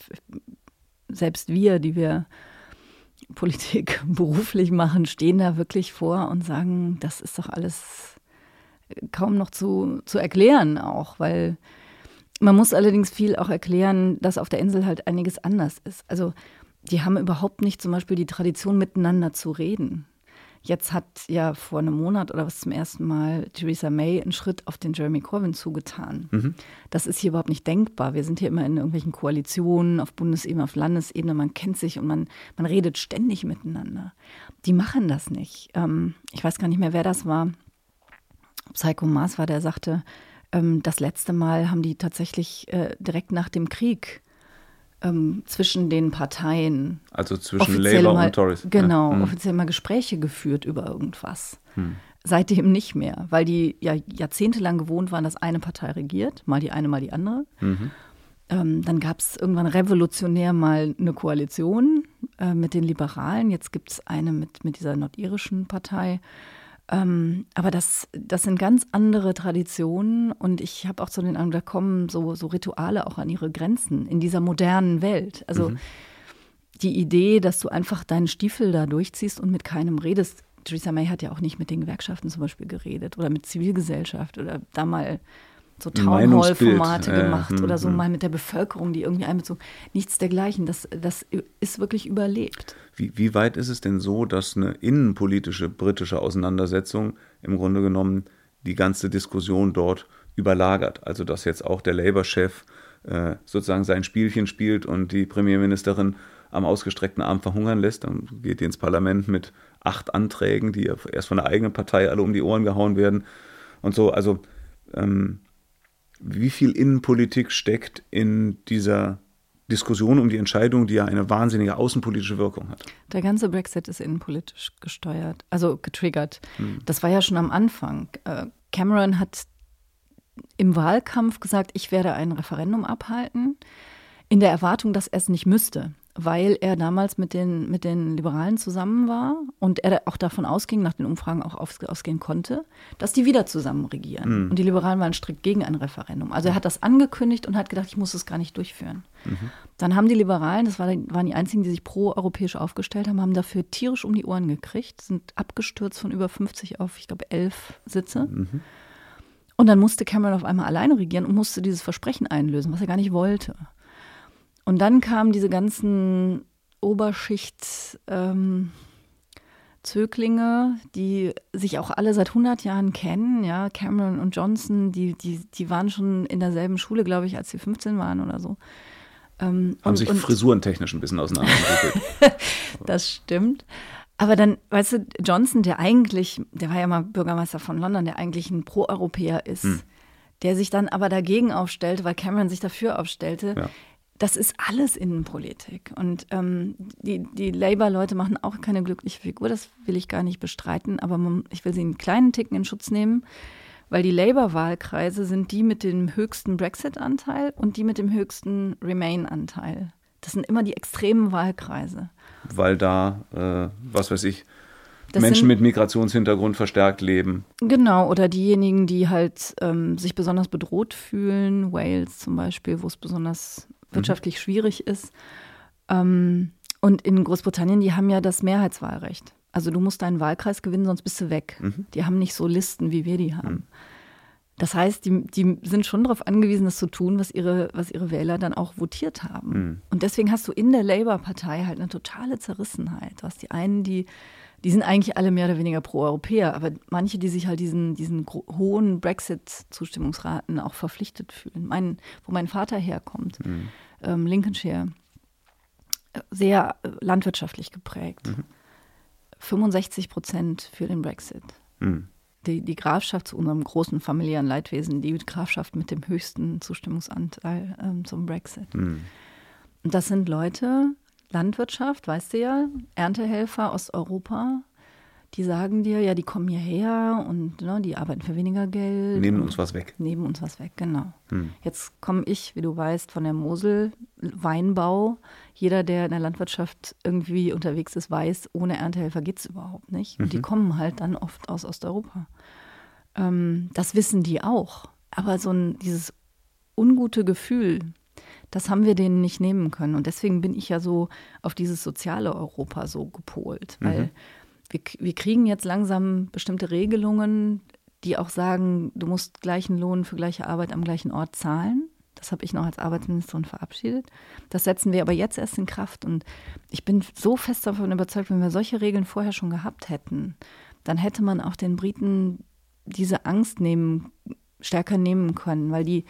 selbst wir, die wir Politik beruflich machen, stehen da wirklich vor und sagen, das ist doch alles kaum noch zu, zu erklären auch, weil man muss allerdings viel auch erklären, dass auf der Insel halt einiges anders ist. Also die haben überhaupt nicht zum Beispiel die Tradition, miteinander zu reden. Jetzt hat ja vor einem Monat oder was zum ersten Mal Theresa May einen Schritt auf den Jeremy Corbyn zugetan. Mhm. Das ist hier überhaupt nicht denkbar. Wir sind hier immer in irgendwelchen Koalitionen auf Bundesebene, auf Landesebene. Man kennt sich und man, man redet ständig miteinander. Die machen das nicht. Ähm, ich weiß gar nicht mehr, wer das war. Psycho Maas war, der sagte, Ähm, das letzte Mal haben die tatsächlich äh, direkt nach dem Krieg ähm, zwischen den Parteien. Also zwischen Labour mal, und Tories. Genau, ja. hm. offiziell mal Gespräche geführt über irgendwas. Hm. Seitdem nicht mehr, weil die ja jahrzehntelang gewohnt waren, dass eine Partei regiert, mal die eine, mal die andere. Mhm. Ähm, dann gab es irgendwann revolutionär mal eine Koalition äh, mit den Liberalen. Jetzt gibt es eine mit, mit dieser nordirischen Partei. Ähm, aber das, das sind ganz andere Traditionen und ich habe auch so den Eindruck, da kommen so, so Rituale auch an ihre Grenzen in dieser modernen Welt. Also mhm. die Idee, dass du einfach deinen Stiefel da durchziehst und mit keinem redest. Theresa May hat ja auch nicht mit den Gewerkschaften zum Beispiel geredet oder mit Zivilgesellschaft oder da mal so Townhall-Formate gemacht hm, oder so hm. mal mit der Bevölkerung, die irgendwie einbezogen. Nichts dergleichen. Das, das ist wirklich überlebt. Wie, wie weit ist es denn so, dass eine innenpolitische britische Auseinandersetzung im Grunde genommen die ganze Diskussion dort überlagert? Also dass jetzt auch der Labour-Chef äh, sozusagen sein Spielchen spielt und die Premierministerin am ausgestreckten Arm verhungern lässt. Dann geht die ins Parlament mit acht Anträgen, die erst von der eigenen Partei alle um die Ohren gehauen werden und so. Also ähm, wie viel Innenpolitik steckt in dieser Diskussion um die Entscheidung, die ja eine wahnsinnige außenpolitische Wirkung hat. Der ganze Brexit ist innenpolitisch gesteuert, also getriggert. Hm. Das war ja schon am Anfang. Äh, Cameron hat im Wahlkampf gesagt, ich werde ein Referendum abhalten, in der Erwartung, dass er es nicht müsste weil er damals mit den, mit den Liberalen zusammen war und er auch davon ausging, nach den Umfragen auch ausgehen konnte, dass die wieder zusammen regieren. Mhm. Und die Liberalen waren strikt gegen ein Referendum. Also er hat das angekündigt und hat gedacht, ich muss es gar nicht durchführen. Mhm. Dann haben die Liberalen, das waren die einzigen, die sich pro-europäisch aufgestellt haben, haben dafür tierisch um die Ohren gekriegt, sind abgestürzt von über 50 auf, ich glaube, elf Sitze. Mhm. Und dann musste Cameron auf einmal alleine regieren und musste dieses Versprechen einlösen, was er gar nicht wollte. Und dann kamen diese ganzen Oberschicht ähm, Zöglinge, die sich auch alle seit 100 Jahren kennen, ja, Cameron und Johnson, die, die, die waren schon in derselben Schule, glaube ich, als sie 15 waren oder so. Ähm, Haben und, sich und, frisurentechnisch ein bisschen auseinanderentwickelt. das stimmt. Aber dann, weißt du, Johnson, der eigentlich, der war ja mal Bürgermeister von London, der eigentlich ein Pro-Europäer ist, hm. der sich dann aber dagegen aufstellte, weil Cameron sich dafür aufstellte, ja das ist alles Innenpolitik. Und ähm, die, die Labour-Leute machen auch keine glückliche Figur, das will ich gar nicht bestreiten, aber man, ich will sie einen kleinen Ticken in Schutz nehmen, weil die Labour-Wahlkreise sind die mit dem höchsten Brexit-Anteil und die mit dem höchsten Remain-Anteil. Das sind immer die extremen Wahlkreise. Weil da, äh, was weiß ich, das Menschen sind, mit Migrationshintergrund verstärkt leben. Genau, oder diejenigen, die halt ähm, sich besonders bedroht fühlen, Wales zum Beispiel, wo es besonders wirtschaftlich mhm. schwierig ist. Ähm, und in Großbritannien, die haben ja das Mehrheitswahlrecht. Also du musst deinen Wahlkreis gewinnen, sonst bist du weg. Mhm. Die haben nicht so Listen, wie wir die haben. Mhm. Das heißt, die, die sind schon darauf angewiesen, das zu tun, was ihre, was ihre Wähler dann auch votiert haben. Mhm. Und deswegen hast du in der Labour-Partei halt eine totale Zerrissenheit. Du hast die einen, die, die sind eigentlich alle mehr oder weniger pro-Europäer, aber manche, die sich halt diesen, diesen hohen Brexit-Zustimmungsraten auch verpflichtet fühlen. Mein, wo mein Vater herkommt, mhm ähm, Lincolnshire, sehr äh, landwirtschaftlich geprägt. Mhm. 65 Prozent für den Brexit. Mhm. Die, die, Grafschaft zu unserem großen familiären Leidwesen, die Grafschaft mit dem höchsten Zustimmungsanteil ähm, zum Brexit. Mhm. Und das sind Leute, Landwirtschaft, weißt du ja, Erntehelfer Osteuropa, die sagen dir, ja, die kommen hierher und ne, die arbeiten für weniger Geld. Nehmen uns was weg. Nehmen uns was weg, genau. Hm. Jetzt komme ich, wie du weißt, von der Mosel, Weinbau. Jeder, der in der Landwirtschaft irgendwie unterwegs ist, weiß, ohne Erntehelfer geht es überhaupt nicht. Und mhm. die kommen halt dann oft aus Osteuropa. Ähm, das wissen die auch. Aber so ein, dieses ungute Gefühl, das haben wir denen nicht nehmen können. Und deswegen bin ich ja so auf dieses soziale Europa so gepolt. Weil mhm wir, wir kriegen jetzt langsam bestimmte Regelungen, die auch sagen, du musst gleichen Lohn für gleiche Arbeit am gleichen Ort zahlen. Das habe ich noch als Arbeitsministerin verabschiedet. Das setzen wir aber jetzt erst in Kraft. Und ich bin so fest davon überzeugt, wenn wir solche Regeln vorher schon gehabt hätten, dann hätte man auch den Briten diese Angst nehmen, stärker nehmen können. Weil die,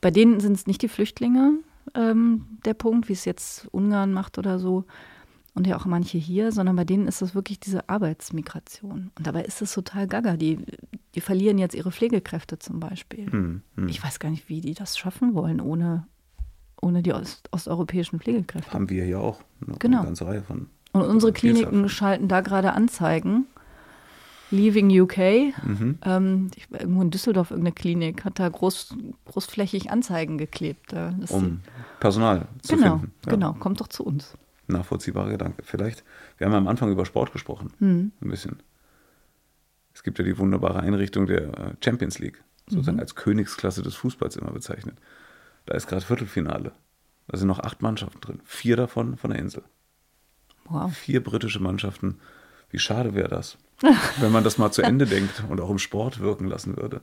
bei denen sind es nicht die Flüchtlinge ähm, der Punkt, wie es jetzt Ungarn macht oder so, und ja auch manche hier, sondern bei denen ist es wirklich diese Arbeitsmigration. Und dabei ist es total gaga. Die, die verlieren jetzt ihre Pflegekräfte zum Beispiel. Hm, hm. Ich weiß gar nicht, wie die das schaffen wollen ohne, ohne die Ost osteuropäischen Pflegekräfte. Haben wir hier auch eine, genau. eine ganze Reihe von. Und unsere Kliniken schalten da gerade Anzeigen. Leaving UK. Mhm. Ähm, irgendwo in Düsseldorf, irgendeine Klinik, hat da groß, großflächig Anzeigen geklebt. um Personal zu genau, finden. Ja. Genau, kommt doch zu uns nachvollziehbarer Gedanke. Vielleicht, wir haben am Anfang über Sport gesprochen, mhm. ein bisschen. Es gibt ja die wunderbare Einrichtung der äh, Champions League, sozusagen mhm. als Königsklasse des Fußballs immer bezeichnet. Da ist gerade Viertelfinale. Da sind noch acht Mannschaften drin, vier davon von der Insel. Wow. Vier britische Mannschaften. Wie schade wäre das, wenn man das mal zu Ende denkt und auch im Sport wirken lassen würde.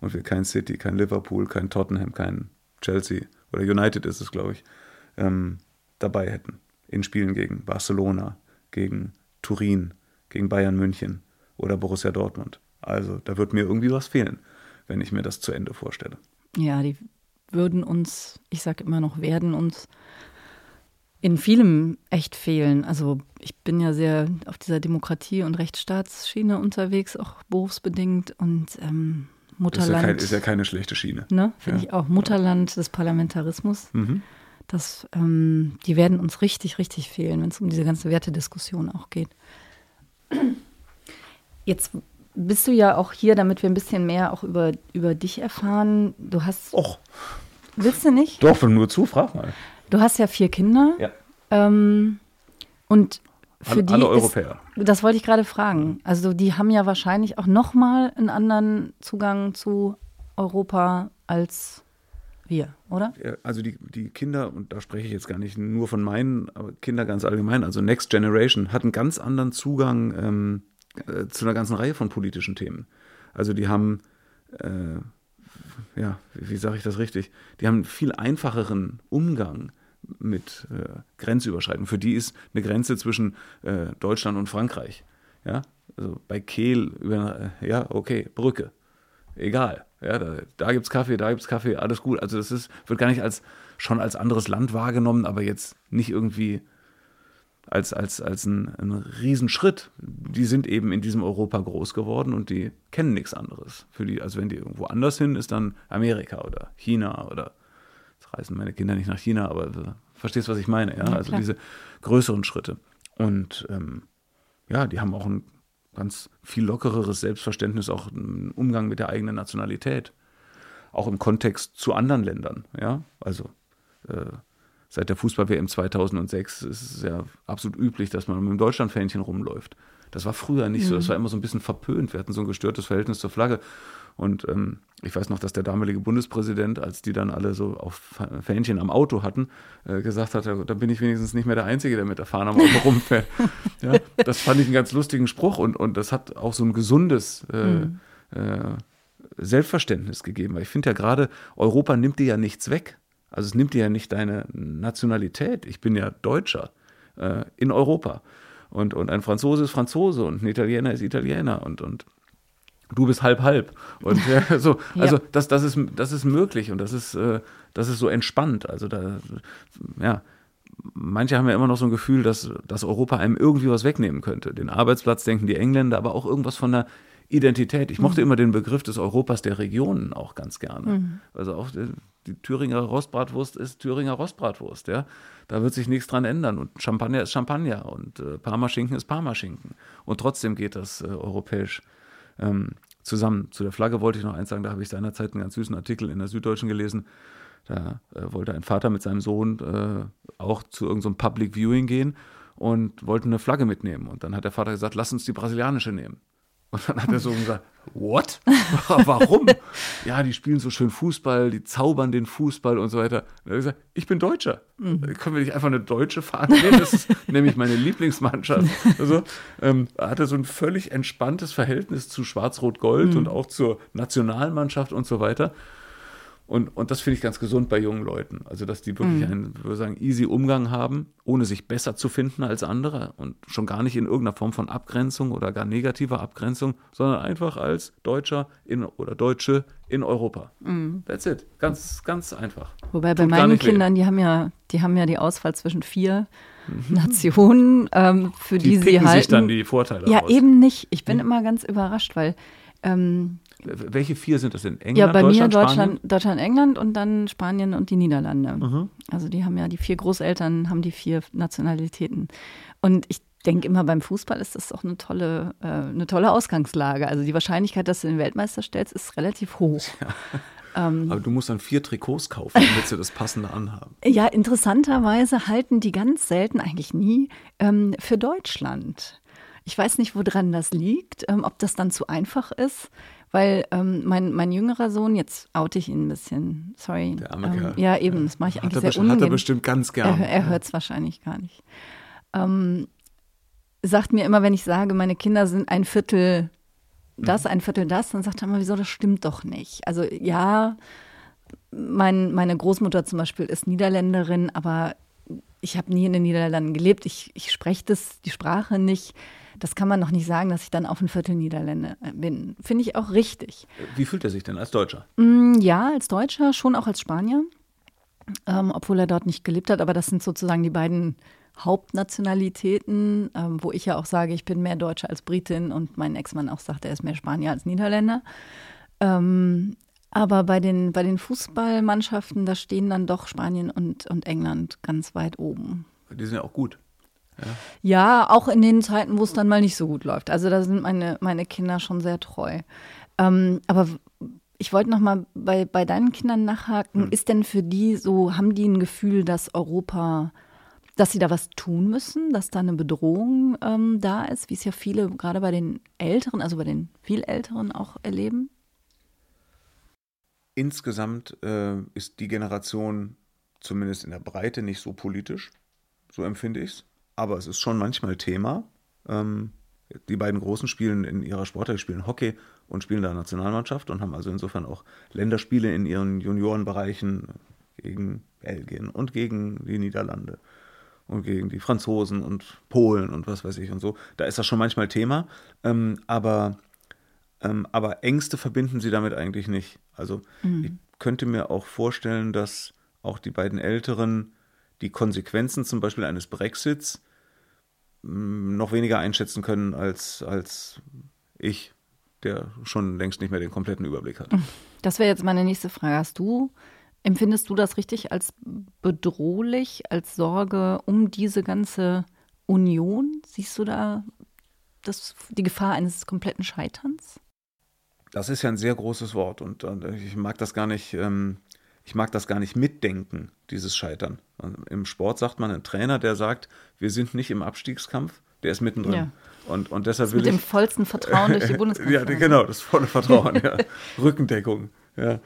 Und wir kein City, kein Liverpool, kein Tottenham, kein Chelsea oder United ist es, glaube ich, ähm, dabei hätten in Spielen gegen Barcelona, gegen Turin, gegen Bayern München oder Borussia Dortmund. Also da wird mir irgendwie was fehlen, wenn ich mir das zu Ende vorstelle. Ja, die würden uns, ich sage immer noch, werden uns in vielem echt fehlen. Also ich bin ja sehr auf dieser Demokratie- und Rechtsstaatsschiene unterwegs, auch berufsbedingt und ähm, Mutterland. Ist ja, kein, ist ja, keine schlechte Schiene. Ne, Finde ja. ich auch. Mutterland des Parlamentarismus. Mhm das, ähm, die werden uns richtig, richtig fehlen, wenn es um diese ganze Wertediskussion auch geht. Jetzt bist du ja auch hier, damit wir ein bisschen mehr auch über, über dich erfahren. Du hast. Och. Willst du nicht? Doch, wenn nur zu, frag mal. Du hast ja vier Kinder. Ja. Ähm, und für alle, die. Alle Europäer. Ist, das wollte ich gerade fragen. Also, die haben ja wahrscheinlich auch nochmal einen anderen Zugang zu Europa als wir, oder? Also die, die Kinder, und da spreche ich jetzt gar nicht nur von meinen, aber Kinder ganz allgemein, also Next Generation, hat einen ganz anderen Zugang ähm, äh, zu einer ganzen Reihe von politischen Themen. Also die haben, äh, ja, wie, wie sage ich das richtig, die haben einen viel einfacheren Umgang mit äh, Grenzüberschreitungen. Für die ist eine Grenze zwischen äh, Deutschland und Frankreich. Ja, also bei Kehl, über, äh, ja, okay, Brücke egal. Ja, da, da gibt es Kaffee, da gibt es Kaffee, alles gut. Also das ist, wird gar nicht als schon als anderes Land wahrgenommen, aber jetzt nicht irgendwie als, als, als ein, ein Riesenschritt. Die sind eben in diesem Europa groß geworden und die kennen nichts anderes. Für die, also wenn die irgendwo anders hin, ist dann Amerika oder China oder jetzt reisen meine Kinder nicht nach China, aber du verstehst, was ich meine, ja. ja also diese größeren Schritte. Und ähm, ja, die haben auch ein ganz viel lockereres Selbstverständnis, auch im Umgang mit der eigenen Nationalität. Auch im Kontext zu anderen Ländern. Ja? Also äh, seit der Fußball-WM 2006 ist es ja absolut üblich, dass man mit dem Deutschlandfähnchen rumläuft. Das war früher nicht mhm. so, das war immer so ein bisschen verpönt. Wir hatten so ein gestörtes Verhältnis zur Flagge. Und ähm, ich weiß noch, dass der damalige Bundespräsident, als die dann alle so auf Fähnchen am Auto hatten, äh, gesagt hat, da bin ich wenigstens nicht mehr der Einzige, der mit der Fahne am Auto rumfährt. ja, das fand ich einen ganz lustigen Spruch und, und das hat auch so ein gesundes äh, mhm. äh, Selbstverständnis gegeben. Weil ich finde ja gerade, Europa nimmt dir ja nichts weg. Also es nimmt dir ja nicht deine Nationalität. Ich bin ja Deutscher äh, in Europa. Und, und ein Franzose ist Franzose und ein Italiener ist Italiener und, und du bist halb halb. Und ja, so, also ja. das, das, ist, das ist möglich und das ist, äh, das ist so entspannt. Also da, ja, manche haben ja immer noch so ein Gefühl, dass, dass Europa einem irgendwie was wegnehmen könnte. Den Arbeitsplatz denken die Engländer, aber auch irgendwas von der Identität. Ich mochte mhm. immer den Begriff des Europas der Regionen auch ganz gerne. Mhm. Also auch die, die Thüringer Rostbratwurst ist Thüringer Rostbratwurst, ja. Da wird sich nichts dran ändern. Und Champagner ist Champagner und äh, Parmaschinken ist Parmaschinken. Und trotzdem geht das äh, europäisch ähm, zusammen. Zu der Flagge wollte ich noch eins sagen, da habe ich seinerzeit einen ganz süßen Artikel in der Süddeutschen gelesen. Da äh, wollte ein Vater mit seinem Sohn äh, auch zu irgendeinem so Public Viewing gehen und wollte eine Flagge mitnehmen. Und dann hat der Vater gesagt, lass uns die brasilianische nehmen. Und dann hat der Sohn gesagt, what? Warum? ja, die spielen so schön Fußball, die zaubern den Fußball und so weiter. Und er hat gesagt, ich bin Deutscher. Mhm. Können wir nicht einfach eine deutsche Fahne nehmen? Das ist nämlich meine Lieblingsmannschaft. Also ähm, er hatte so ein völlig entspanntes Verhältnis zu Schwarz-Rot-Gold mhm. und auch zur Nationalmannschaft und so weiter. Und, und das finde ich ganz gesund bei jungen Leuten. Also, dass die wirklich mhm. einen, würde sagen, easy Umgang haben, ohne sich besser zu finden als andere und schon gar nicht in irgendeiner Form von Abgrenzung oder gar negativer Abgrenzung, sondern einfach als Deutscher in, oder Deutsche in Europa. Mhm. That's it. Ganz, ganz einfach. Wobei bei Tut meinen Kindern, die haben ja, die haben ja die Auswahl zwischen vier mhm. Nationen, ähm, für die, die sie halten. sich dann die Vorteile Ja, aus. eben nicht. Ich bin mhm. immer ganz überrascht, weil ähm, welche vier sind das denn? England, ja, bei Deutschland, mir Deutschland, Deutschland, England und dann Spanien und die Niederlande. Mhm. Also die haben ja die vier Großeltern, haben die vier Nationalitäten. Und ich denke immer, beim Fußball ist das auch eine tolle, äh, eine tolle Ausgangslage. Also die Wahrscheinlichkeit, dass du den Weltmeister stellst, ist relativ hoch. Ja. Ähm, Aber du musst dann vier Trikots kaufen, damit sie das passende anhaben. Ja, interessanterweise halten die ganz selten, eigentlich nie, ähm, für Deutschland. Ich weiß nicht, woran das liegt, ähm, ob das dann zu einfach ist. Weil ähm, mein, mein jüngerer Sohn, jetzt oute ich ihn ein bisschen, sorry. Der arme ähm, Ja, eben, das mache ich eigentlich sehr ungern. Hat er bestimmt ganz gern. Er, er hört es wahrscheinlich gar nicht. Ähm, sagt mir immer, wenn ich sage, meine Kinder sind ein Viertel das, mhm. ein Viertel das, dann sagt er immer, wieso, das stimmt doch nicht. Also ja, mein, meine Großmutter zum Beispiel ist Niederländerin, aber ich habe nie in den Niederlanden gelebt. Ich, ich spreche das, die Sprache nicht das kann man noch nicht sagen, dass ich dann auf ein Viertel Niederländer äh, bin. Finde ich auch richtig. Wie fühlt er sich denn als Deutscher? Mm, ja, als Deutscher, schon auch als Spanier, ähm, obwohl er dort nicht gelebt hat. Aber das sind sozusagen die beiden Hauptnationalitäten, ähm, wo ich ja auch sage, ich bin mehr Deutscher als Britin und mein Ex-Mann auch sagt, er ist mehr Spanier als Niederländer. Ähm, aber bei den, bei den Fußballmannschaften, da stehen dann doch Spanien und, und England ganz weit oben. Die sind ja auch gut. Ja. ja, auch in den Zeiten, wo es dann mal nicht so gut läuft. Also da sind meine, meine Kinder schon sehr treu. Ähm, aber ich wollte noch mal bei, bei deinen Kindern nachhaken. Hm. Ist denn für die so, haben die ein Gefühl, dass Europa, dass sie da was tun müssen, dass da eine Bedrohung ähm, da ist, wie es ja viele gerade bei den Älteren, also bei den viel Älteren auch erleben? Insgesamt äh, ist die Generation zumindest in der Breite nicht so politisch, so empfinde ich es aber es ist schon manchmal Thema. Ähm, die beiden Großen spielen in ihrer Sportart, spielen Hockey und spielen da Nationalmannschaft und haben also insofern auch Länderspiele in ihren Juniorenbereichen gegen Belgien und gegen die Niederlande und gegen die Franzosen und Polen und was weiß ich und so. Da ist das schon manchmal Thema, ähm, aber, ähm, aber Ängste verbinden sie damit eigentlich nicht. Also mhm. ich könnte mir auch vorstellen, dass auch die beiden Älteren die Konsequenzen zum Beispiel eines Brexits mm, noch weniger einschätzen können als, als ich, der schon längst nicht mehr den kompletten Überblick hat. Das wäre jetzt meine nächste Frage. Hast du, empfindest du das richtig als bedrohlich, als Sorge um diese ganze Union? Siehst du da das, die Gefahr eines kompletten Scheiterns? Das ist ja ein sehr großes Wort und, und ich mag das gar nicht ähm, ich mag das gar nicht mitdenken, dieses Scheitern. Also Im Sport sagt man, ein Trainer, der sagt, wir sind nicht im Abstiegskampf, der ist mittendrin. Ja. Und, und deshalb das will mit ich, dem vollsten Vertrauen durch die Bundeskanzlerin. ja, genau, das volle Vertrauen, ja. Rückendeckung, ja.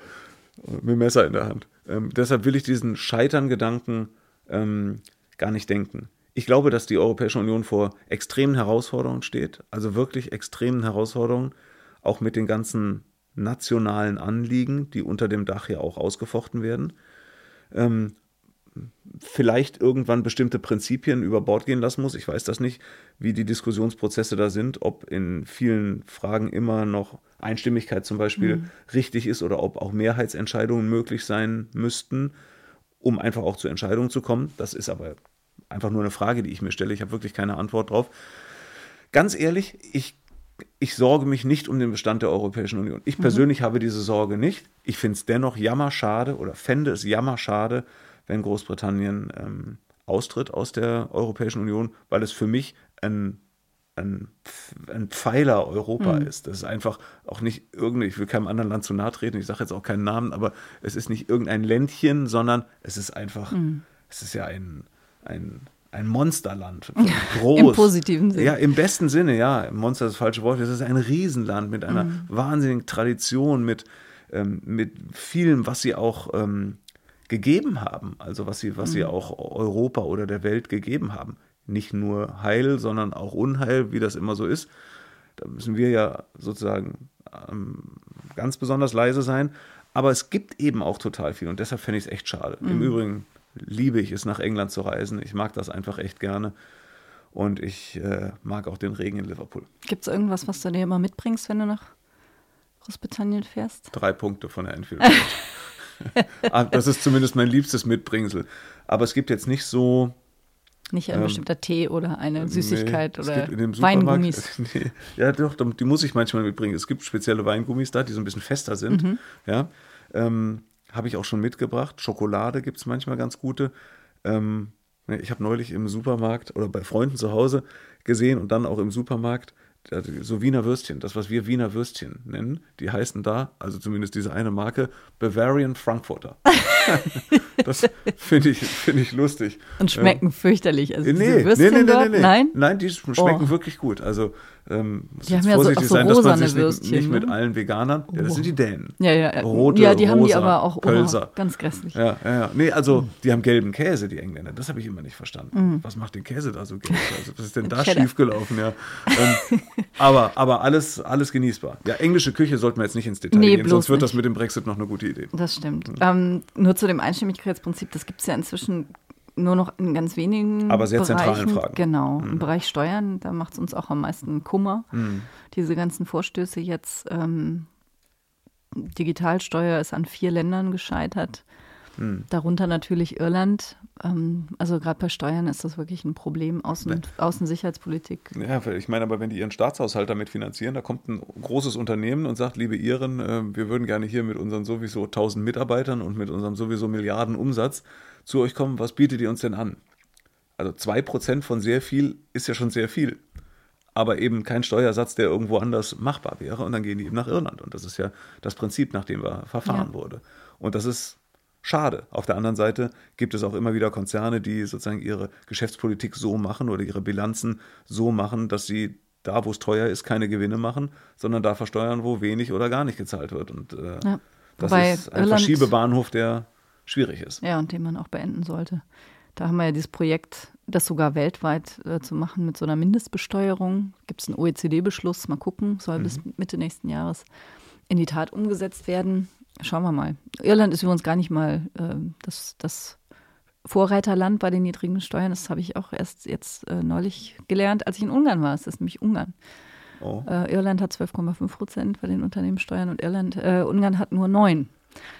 Mit Messer in der Hand. Ähm, deshalb will ich diesen Scheitern-Gedanken ähm, gar nicht denken. Ich glaube, dass die Europäische Union vor extremen Herausforderungen steht, also wirklich extremen Herausforderungen, auch mit den ganzen nationalen Anliegen, die unter dem Dach ja auch ausgefochten werden. Ähm, vielleicht irgendwann bestimmte Prinzipien über Bord gehen lassen muss. Ich weiß das nicht, wie die Diskussionsprozesse da sind, ob in vielen Fragen immer noch Einstimmigkeit zum Beispiel mhm. richtig ist oder ob auch Mehrheitsentscheidungen möglich sein müssten, um einfach auch zu Entscheidungen zu kommen. Das ist aber einfach nur eine Frage, die ich mir stelle. Ich habe wirklich keine Antwort drauf. Ganz ehrlich, ich ich sorge mich nicht um den Bestand der Europäischen Union. Ich mhm. persönlich mhm. habe diese Sorge nicht. Ich finde es dennoch jammerschade oder fände es jammerschade, wenn Großbritannien ähm, austritt aus der Europäischen Union, weil es für mich ein, ein, ein Pfeiler Europa mhm. ist. Das ist einfach auch nicht irgendwie, ich will keinem anderen Land zu nahe treten, ich sage jetzt auch keinen Namen, aber es ist nicht irgendein Ländchen, sondern es ist einfach, mhm. es ist ja ein, ein ein Monsterland. Groß. Im positiven Sinne. Ja, im besten Sinne, ja. Monster ist das falsche Wort. Es ist ein Riesenland mit einer mhm. wahnsinnigen Tradition, mit, ähm, mit vielem, was sie auch ähm, gegeben haben. Also was sie, was mhm. sie auch Europa oder der Welt gegeben haben. Nicht nur Heil, sondern auch Unheil, wie das immer so ist. Da müssen wir ja sozusagen ähm, ganz besonders leise sein. Aber es gibt eben auch total viel und deshalb fände ich es echt schade. Mhm. Im Übrigen liebe ich es, nach England zu reisen. Ich mag das einfach echt gerne. Und ich äh, mag auch den Regen in Liverpool. Gibt es irgendwas, was du dir immer mitbringst, wenn du nach Großbritannien fährst? Drei Punkte von der Enfield. Ah, das ist zumindest mein liebstes Mitbringsel. Aber es gibt jetzt nicht so, Nicht ein ähm, bestimmter Tee oder eine Süßigkeit nee, oder Weingummis. Nee, ja, doch, die muss ich manchmal mitbringen. Es gibt spezielle Weingummis da, die so ein bisschen fester sind. Mhm. Ja, ähm, habe ich auch schon mitgebracht. Schokolade gibt es manchmal ganz gute. Ähm, ich habe neulich im Supermarkt oder bei Freunden zu Hause gesehen und dann auch im Supermarkt so Wiener Würstchen, das, was wir Wiener Würstchen nennen, die heißen da, also zumindest diese eine Marke, Bavarian Frankfurter. das finde ich, find ich lustig. Und schmecken ähm, fürchterlich. Also nee, Würstchen nee, nee, nee, nee, Nein? Nein, die schmecken oh. wirklich gut. Also ähm, muss jetzt vorsichtig so, sein, dass man sich nicht, nicht ne? mit allen Veganern, ja, das sind die Dänen. Ja, ja, Rote, ja die rosa, haben die aber auch Pölser. Oh, ganz grässlich. Ja, ja, ja. Nee, also die haben gelben Käse, die Engländer. Das habe ich immer nicht verstanden. Mhm. Was macht den Käse da so gelb? Also, was ist denn da schiefgelaufen? Ja. Ähm, aber, aber alles, alles genießbar. Ja, englische Küche sollten wir jetzt nicht ins Detail nee, gehen, sonst wird nicht. das mit dem Brexit noch eine gute Idee. Das stimmt. Mhm. Ähm, nur zu dem Einstimmigkeitsprinzip, das gibt es ja inzwischen nur noch in ganz wenigen Aber sehr Bereichen. zentralen Fragen. Genau, mhm. im Bereich Steuern, da macht es uns auch am meisten Kummer. Mhm. Diese ganzen Vorstöße jetzt, ähm, Digitalsteuer ist an vier Ländern gescheitert. Mhm. Darunter natürlich Irland. Ähm, also gerade bei Steuern ist das wirklich ein Problem, Außen, ne. Außensicherheitspolitik. Ja, ich meine aber, wenn die ihren Staatshaushalt damit finanzieren, da kommt ein großes Unternehmen und sagt, liebe Iren, äh, wir würden gerne hier mit unseren sowieso 1000 Mitarbeitern und mit unserem sowieso Milliarden Umsatz zu euch kommen, was bietet ihr uns denn an? Also 2% von sehr viel ist ja schon sehr viel. Aber eben kein Steuersatz, der irgendwo anders machbar wäre. Und dann gehen die eben nach Irland. Und das ist ja das Prinzip, nach dem wir verfahren ja. wurde. Und das ist schade. Auf der anderen Seite gibt es auch immer wieder Konzerne, die sozusagen ihre Geschäftspolitik so machen oder ihre Bilanzen so machen, dass sie da, wo es teuer ist, keine Gewinne machen, sondern da versteuern, wo wenig oder gar nicht gezahlt wird. Und äh, ja. das ist ein Irland Verschiebebahnhof, der schwierig ist. Ja, und den man auch beenden sollte. Da haben wir ja dieses Projekt, das sogar weltweit äh, zu machen mit so einer Mindestbesteuerung. Gibt es einen OECD-Beschluss, mal gucken, soll mhm. bis Mitte nächsten Jahres in die Tat umgesetzt werden. Schauen wir mal. Irland ist übrigens gar nicht mal äh, das, das Vorreiterland bei den niedrigen Steuern. Das habe ich auch erst jetzt äh, neulich gelernt, als ich in Ungarn war. Es ist nämlich Ungarn. Oh. Äh, Irland hat 12,5 Prozent bei den Unternehmenssteuern und Irland, äh, Ungarn hat nur 9.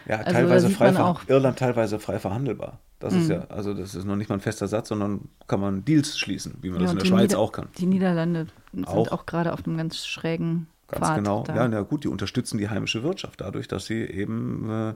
Ja, also teilweise frei auch, Irland teilweise frei verhandelbar. Das mhm. ist ja, also das ist noch nicht mal ein fester Satz, sondern kann man Deals schließen, wie man ja, das in der Schweiz Nieder auch kann. Die Niederlande sind auch, auch gerade auf einem ganz schrägen Ganz Pfad genau. Da. Ja, na gut, die unterstützen die heimische Wirtschaft dadurch, dass sie eben äh,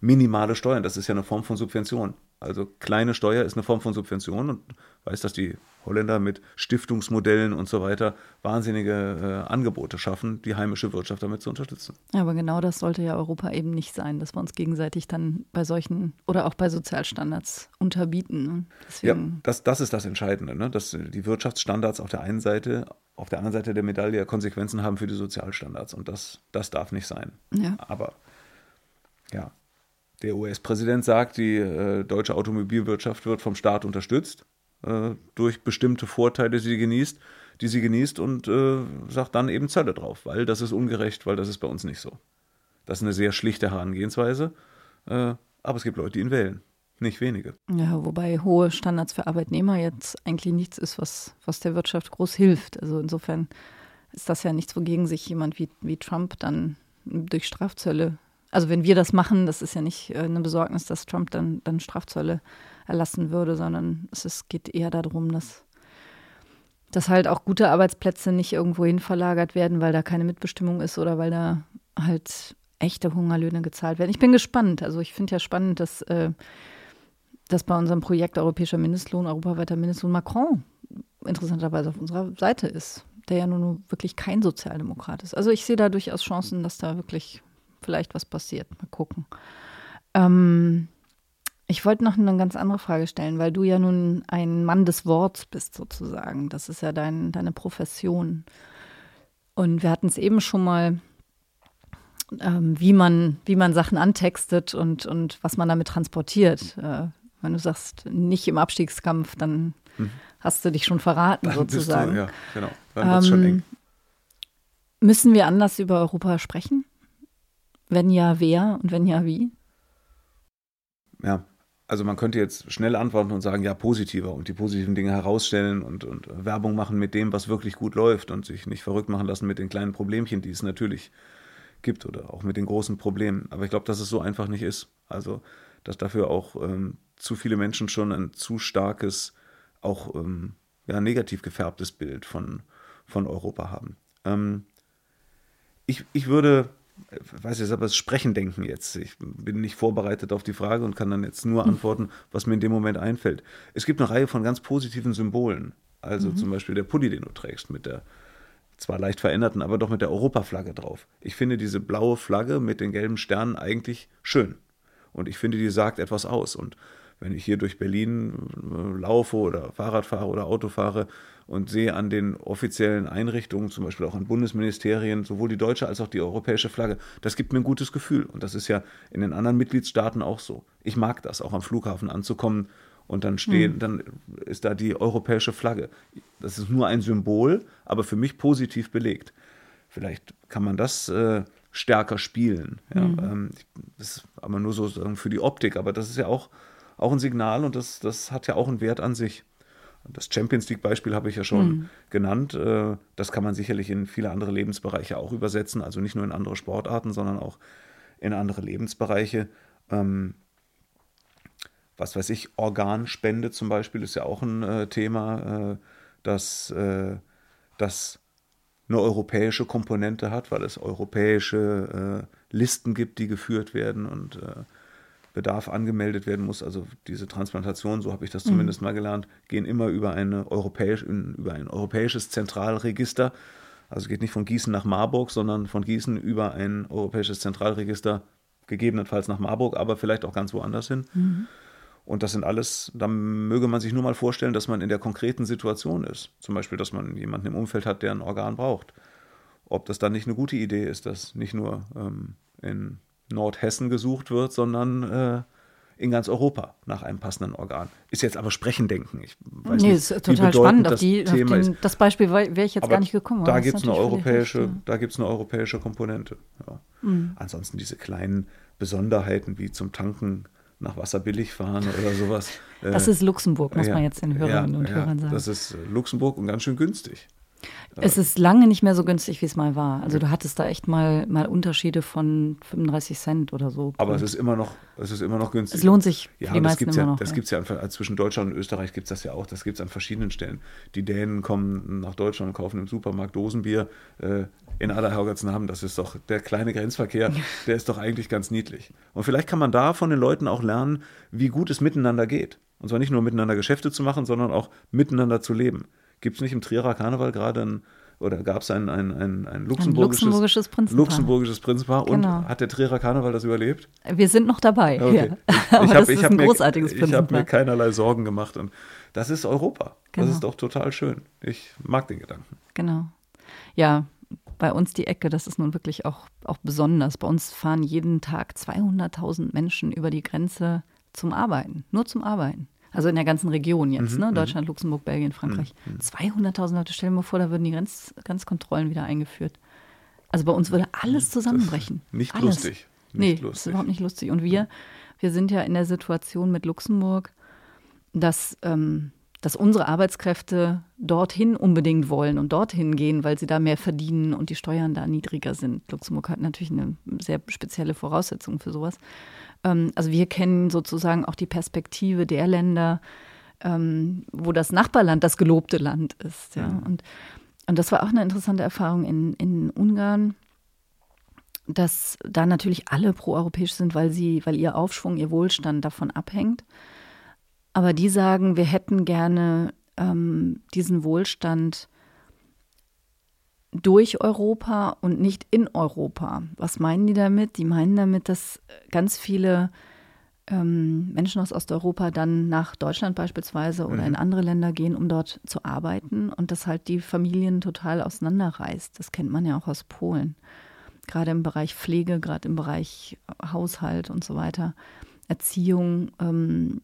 minimale Steuern, das ist ja eine Form von Subvention. Also kleine Steuer ist eine Form von Subvention und weiß, dass die Holländer mit Stiftungsmodellen und so weiter wahnsinnige äh, Angebote schaffen, die heimische Wirtschaft damit zu unterstützen. Aber genau das sollte ja Europa eben nicht sein, dass wir uns gegenseitig dann bei solchen oder auch bei Sozialstandards unterbieten. Ne? ja, das, das ist das Entscheidende, ne? dass die Wirtschaftsstandards auf der einen Seite, auf der anderen Seite der Medaille Konsequenzen haben für die Sozialstandards und das, das darf nicht sein. Ja. Aber ja, der US-Präsident sagt, die äh, deutsche Automobilwirtschaft wird vom Staat unterstützt äh, durch bestimmte Vorteile, die sie genießt, die sie genießt und äh, sagt dann eben Zölle drauf, weil das ist ungerecht, weil das ist bei uns nicht so. Das ist eine sehr schlichte Herangehensweise, äh, aber es gibt Leute, die ihn wählen. Nicht wenige. Ja, wobei hohe Standards für Arbeitnehmer jetzt eigentlich nichts ist, was, was der Wirtschaft groß hilft. Also insofern ist das ja nichts, wogegen sich jemand wie, wie Trump dann durch Strafzölle also wenn wir das machen, das ist ja nicht äh, eine Besorgnis, dass Trump dann, dann Strafzölle erlassen würde, sondern es ist, geht eher darum, dass, dass halt auch gute Arbeitsplätze nicht irgendwo hin verlagert werden, weil da keine Mitbestimmung ist oder weil da halt echte Hungerlöhne gezahlt werden. Ich bin gespannt. Also ich finde ja spannend, dass, äh, dass bei unserem Projekt Europäischer Mindestlohn, europaweiter Mindestlohn Macron interessanterweise auf unserer Seite ist, der ja nun wirklich kein Sozialdemokrat ist. Also ich sehe da durchaus Chancen, dass da wirklich vielleicht was passiert. Mal gucken. Ähm, ich wollte noch eine ganz andere Frage stellen, weil du ja nun ein Mann des Worts bist, sozusagen. Das ist ja dein, deine Profession. Und wir hatten es eben schon mal, ähm, wie, man, wie man Sachen antextet und, und was man damit transportiert. Äh, wenn du sagst, nicht im Abstiegskampf, dann mhm. hast du dich schon verraten, dann sozusagen. Du, ja, genau. Dann wird es ähm, schon eng. Müssen wir anders über Europa sprechen? Wenn ja, wer und wenn ja, wie? Ja, also man könnte jetzt schnell antworten und sagen, ja, positiver und die positiven Dinge herausstellen und, und Werbung machen mit dem, was wirklich gut läuft und sich nicht verrückt machen lassen mit den kleinen Problemchen, die es natürlich gibt oder auch mit den großen Problemen. Aber ich glaube, dass es so einfach nicht ist. Also, dass dafür auch ähm, zu viele Menschen schon ein zu starkes auch ähm, ja, negativ gefärbtes Bild von, von Europa haben. Ähm, ich, ich würde, weiß jetzt aber das Sprechen denken jetzt. Ich bin nicht vorbereitet auf die Frage und kann dann jetzt nur hm. antworten, was mir in dem Moment einfällt. Es gibt eine Reihe von ganz positiven Symbolen. Also mhm. zum Beispiel der Pulli, den du trägst, mit der zwar leicht veränderten, aber doch mit der Europaflagge drauf. Ich finde diese blaue Flagge mit den gelben Sternen eigentlich schön. Und ich finde, die sagt etwas aus. Und wenn ich hier durch Berlin äh, laufe oder Fahrrad fahre oder Auto fahre und sehe an den offiziellen Einrichtungen, zum Beispiel auch an Bundesministerien, sowohl die deutsche als auch die europäische Flagge, das gibt mir ein gutes Gefühl. Und das ist ja in den anderen Mitgliedstaaten auch so. Ich mag das, auch am Flughafen anzukommen und dann stehen, mhm. dann ist da die europäische Flagge. Das ist nur ein Symbol, aber für mich positiv belegt. Vielleicht kann man das äh, stärker spielen. Ja? Mhm. Ähm, das ist aber nur so für die Optik, aber das ist ja auch, auch ein Signal und das, das hat ja auch einen Wert an sich. Das Champions League-Beispiel habe ich ja schon mhm. genannt. Äh, das kann man sicherlich in viele andere Lebensbereiche auch übersetzen, also nicht nur in andere Sportarten, sondern auch in andere Lebensbereiche. Ähm, was weiß ich, Organspende zum Beispiel ist ja auch ein äh, Thema, äh, das, das eine europäische Komponente hat, weil es europäische Listen gibt, die geführt werden und Bedarf angemeldet werden muss. Also diese Transplantationen, so habe ich das mhm. zumindest mal gelernt, gehen immer über, eine europäisch, über ein europäisches Zentralregister. Also es geht nicht von Gießen nach Marburg, sondern von Gießen über ein europäisches Zentralregister, gegebenenfalls nach Marburg, aber vielleicht auch ganz woanders hin. Mhm. Und das sind alles, da möge man sich nur mal vorstellen, dass man in der konkreten Situation ist. Zum Beispiel, dass man jemanden im Umfeld hat, der ein Organ braucht. Ob das dann nicht eine gute Idee ist, dass nicht nur ähm, in Nordhessen gesucht wird, sondern äh, in ganz Europa nach einem passenden Organ. Ist jetzt aber Sprechen denken. Ich weiß nee, nicht, ist total spannend. Auf, die, auf den, das Beispiel wäre ich jetzt aber gar nicht gekommen. Da gibt es eine europäische, da gibt's eine europäische Komponente. Ja. Mhm. Ansonsten diese kleinen Besonderheiten wie zum Tanken nach Wasser billig fahren oder sowas. Das ist Luxemburg, muss ja, man jetzt den Hörerinnen ja, und Hörern sagen. Das ist Luxemburg und ganz schön günstig. Es ist lange nicht mehr so günstig, wie es mal war. Also du hattest da echt mal, mal Unterschiede von 35 Cent oder so. Aber es ist immer noch, es ist immer noch günstig. Es lohnt sich ja, für die das gibt's ja, noch. Das ja. gibt es ja also zwischen Deutschland und Österreich gibt es das ja auch. Das gibt es an verschiedenen Stellen. Die Dänen kommen nach Deutschland und kaufen im Supermarkt Dosenbier äh, in aller Namen. Das ist doch der kleine Grenzverkehr, der ist doch eigentlich ganz niedlich. Und vielleicht kann man da von den Leuten auch lernen, wie gut es miteinander geht. Und zwar nicht nur miteinander Geschäfte zu machen, sondern auch miteinander zu leben. Gibt es nicht im Trierer Karneval gerade ein, oder gab es ein, ein, ein, ein, luxemburgisches, ein luxemburgisches Prinzenpaar? Luxemburgisches Prinzenpaar. Genau. Und hat der Trierer Karneval das überlebt? Wir sind noch dabei. Okay. Ja. Ich, ich habe hab mir, hab mir keinerlei Sorgen gemacht. Und das ist Europa. Genau. Das ist doch total schön. Ich mag den Gedanken. Genau. Ja, bei uns die Ecke, das ist nun wirklich auch, auch besonders. Bei uns fahren jeden Tag 200.000 Menschen über die Grenze zum Arbeiten, nur zum Arbeiten. Also in der ganzen Region jetzt, mhm, ne? Mhm. Deutschland, Luxemburg, Belgien, Frankreich. Mhm. 200.000 mhm. Leute, stellen wir vor, da würden die Grenz, Grenzkontrollen wieder eingeführt. Also bei uns würde alles zusammenbrechen. Nicht alles. lustig. Nicht nee, lustig. ist überhaupt nicht lustig. Und wir, wir sind ja in der Situation mit Luxemburg, dass, ähm, dass unsere Arbeitskräfte dorthin unbedingt wollen und dorthin gehen, weil sie da mehr verdienen und die Steuern da niedriger sind. Luxemburg hat natürlich eine sehr spezielle Voraussetzung für sowas. Ähm, also wir kennen sozusagen auch die Perspektive der Länder, ähm, wo das Nachbarland das gelobte Land ist. Ja. Und, und das war auch eine interessante Erfahrung in, in Ungarn, dass da natürlich alle proeuropäisch sind, weil sie, weil ihr Aufschwung, ihr Wohlstand davon abhängt. Aber die sagen, wir hätten gerne ähm, diesen Wohlstand durch Europa und nicht in Europa. Was meinen die damit? Die meinen damit, dass ganz viele ähm, Menschen aus Osteuropa dann nach Deutschland beispielsweise oder mhm. in andere Länder gehen, um dort zu arbeiten und das halt die Familien total auseinanderreißt. Das kennt man ja auch aus Polen. Gerade im Bereich Pflege, gerade im Bereich Haushalt und so weiter, Erziehung. Ähm,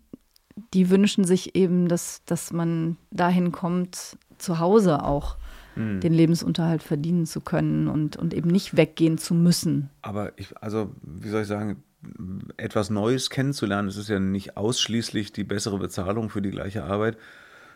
die wünschen sich eben, dass, dass man dahin kommt, zu Hause auch mhm. den Lebensunterhalt verdienen zu können und, und eben nicht weggehen zu müssen. Aber ich, also, wie soll ich sagen, etwas Neues kennenzulernen, das ist ja nicht ausschließlich die bessere Bezahlung für die gleiche Arbeit,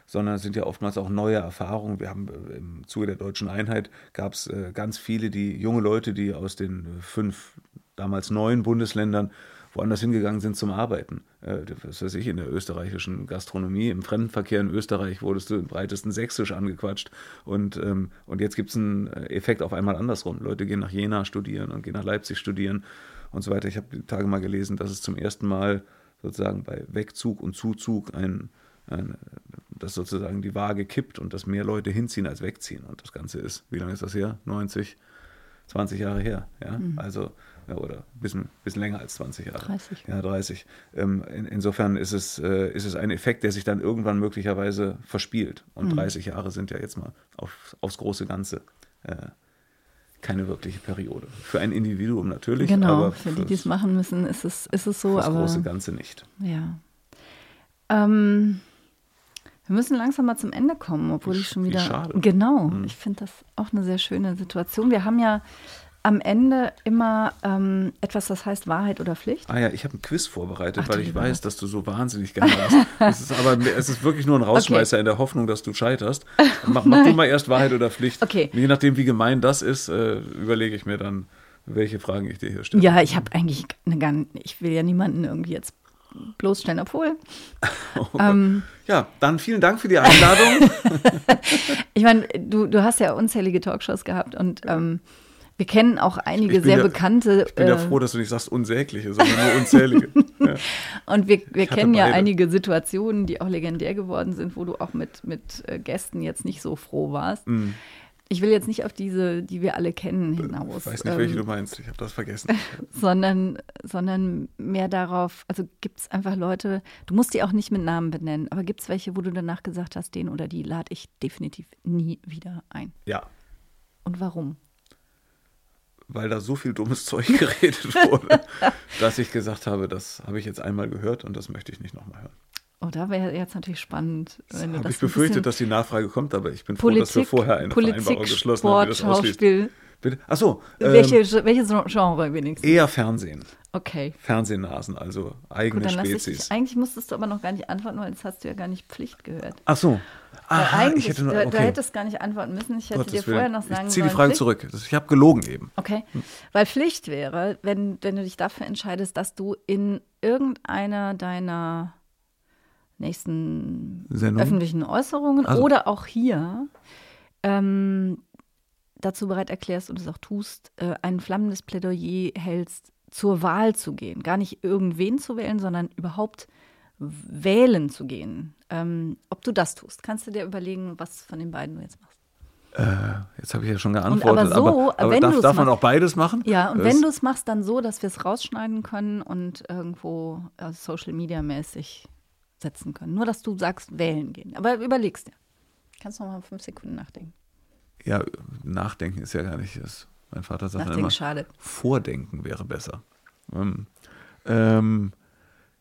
sondern es sind ja oftmals auch neue Erfahrungen. Wir haben äh, im Zuge der deutschen Einheit gab es äh, ganz viele, die junge Leute, die aus den fünf, damals neun Bundesländern woanders hingegangen sind zum Arbeiten. Äh, was weiß ich, in der österreichischen Gastronomie, im Fremdenverkehr in Österreich wurdest du im breitesten Sächsisch angequatscht. Und, ähm, und jetzt gibt es einen Effekt auf einmal andersrum. Leute gehen nach Jena studieren und gehen nach Leipzig studieren und so weiter. Ich habe die Tage mal gelesen, dass es zum ersten Mal sozusagen bei Wegzug und Zuzug ein, ein, dass sozusagen die Waage kippt und dass mehr Leute hinziehen als wegziehen. Und das Ganze ist, wie lange ist das her? 90, 20 Jahre her. Ja? Mhm. Also, oder ein bisschen, bisschen länger als 20 Jahre. 30. Ja, 30. Ähm, in, insofern ist es, äh, ist es ein Effekt, der sich dann irgendwann möglicherweise verspielt. Und mhm. 30 Jahre sind ja jetzt mal auf, aufs große Ganze äh, keine wirkliche Periode. Für ein Individuum natürlich. Genau, aber für die, die es machen müssen, ist es, ist es so. Das aber, große Ganze nicht. Ja. Ähm, wir müssen langsam mal zum Ende kommen, obwohl ich schon wieder. schade. Genau, hm. ich finde das auch eine sehr schöne Situation. Wir haben ja am Ende immer ähm, etwas, das heißt Wahrheit oder Pflicht. Ah ja, ich habe ein Quiz vorbereitet, Ach, weil ich weiß, dass du so wahnsinnig gerne hast. es ist aber es ist wirklich nur ein Rausschmeißer okay. in der Hoffnung, dass du scheiterst. Mach, mach du mal erst Wahrheit oder Pflicht. Okay. Je nachdem, wie gemein das ist, äh, überlege ich mir dann, welche Fragen ich dir hier stelle. Ja, ich habe eigentlich eine ganz, ich will ja niemanden irgendwie jetzt bloßstellen, obwohl. Oh ähm, ja, dann vielen Dank für die Einladung. ich meine, du, du hast ja unzählige Talkshows gehabt und ähm, wir kennen auch einige sehr ja, bekannte. Ich bin ja äh, froh, dass du nicht sagst unsägliche, sondern nur unzählige. ja. Und wir, wir kennen ja einige Situationen, die auch legendär geworden sind, wo du auch mit, mit äh, Gästen jetzt nicht so froh warst. Mm. Ich will jetzt nicht auf diese, die wir alle kennen, hinaus. Ich weiß nicht, welche ähm, du meinst, ich habe das vergessen. sondern, sondern mehr darauf, also gibt es einfach Leute, du musst die auch nicht mit Namen benennen, aber gibt es welche, wo du danach gesagt hast, den oder die lade ich definitiv nie wieder ein? Ja. Und warum? Weil da so viel dummes Zeug geredet wurde, dass ich gesagt habe, das habe ich jetzt einmal gehört und das möchte ich nicht nochmal hören. Oh, da wäre jetzt natürlich spannend. Wenn habe ich befürchtet, dass die Nachfrage kommt, aber ich bin Politik, froh, dass wir vorher eine Politik, Vereinbarung geschlossen Sport, haben, wie das Schauspiel. Bitte? Achso. Welche, ähm, welches Genre wenigstens? Eher Fernsehen. Okay. Fernsehnasen, also eigene Gut, Spezies. Dich, eigentlich musstest du aber noch gar nicht antworten, weil jetzt hast du ja gar nicht Pflicht gehört. Ach so. Aha, ich hätte nur, okay. du, hättest gar nicht antworten müssen. Ich hätte Gottes dir vorher noch sagen Ich ziehe die Frage Pflicht. zurück. Ich habe gelogen eben. Okay. Hm. Weil Pflicht wäre, wenn, wenn du dich dafür entscheidest, dass du in irgendeiner deiner nächsten Sendung? öffentlichen Äußerungen also. oder auch hier ähm, dazu bereit erklärst und es auch tust, äh, ein flammendes Plädoyer hältst, zur Wahl zu gehen. Gar nicht irgendwen zu wählen, sondern überhaupt wählen zu gehen. Ähm, ob du das tust, kannst du dir überlegen, was von den beiden du jetzt machst. Äh, jetzt habe ich ja schon geantwortet. Und aber so, aber, aber wenn darf, darf man auch beides machen? Ja, und das wenn du es machst, dann so, dass wir es rausschneiden können und irgendwo äh, Social Media mäßig setzen können. Nur, dass du sagst, wählen gehen. Aber überlegst dir. Kannst noch mal fünf Sekunden nachdenken. Ja, nachdenken ist ja gar nicht das. Mein Vater sagt nachdenken immer, schade. Vordenken wäre besser. Ähm, ähm,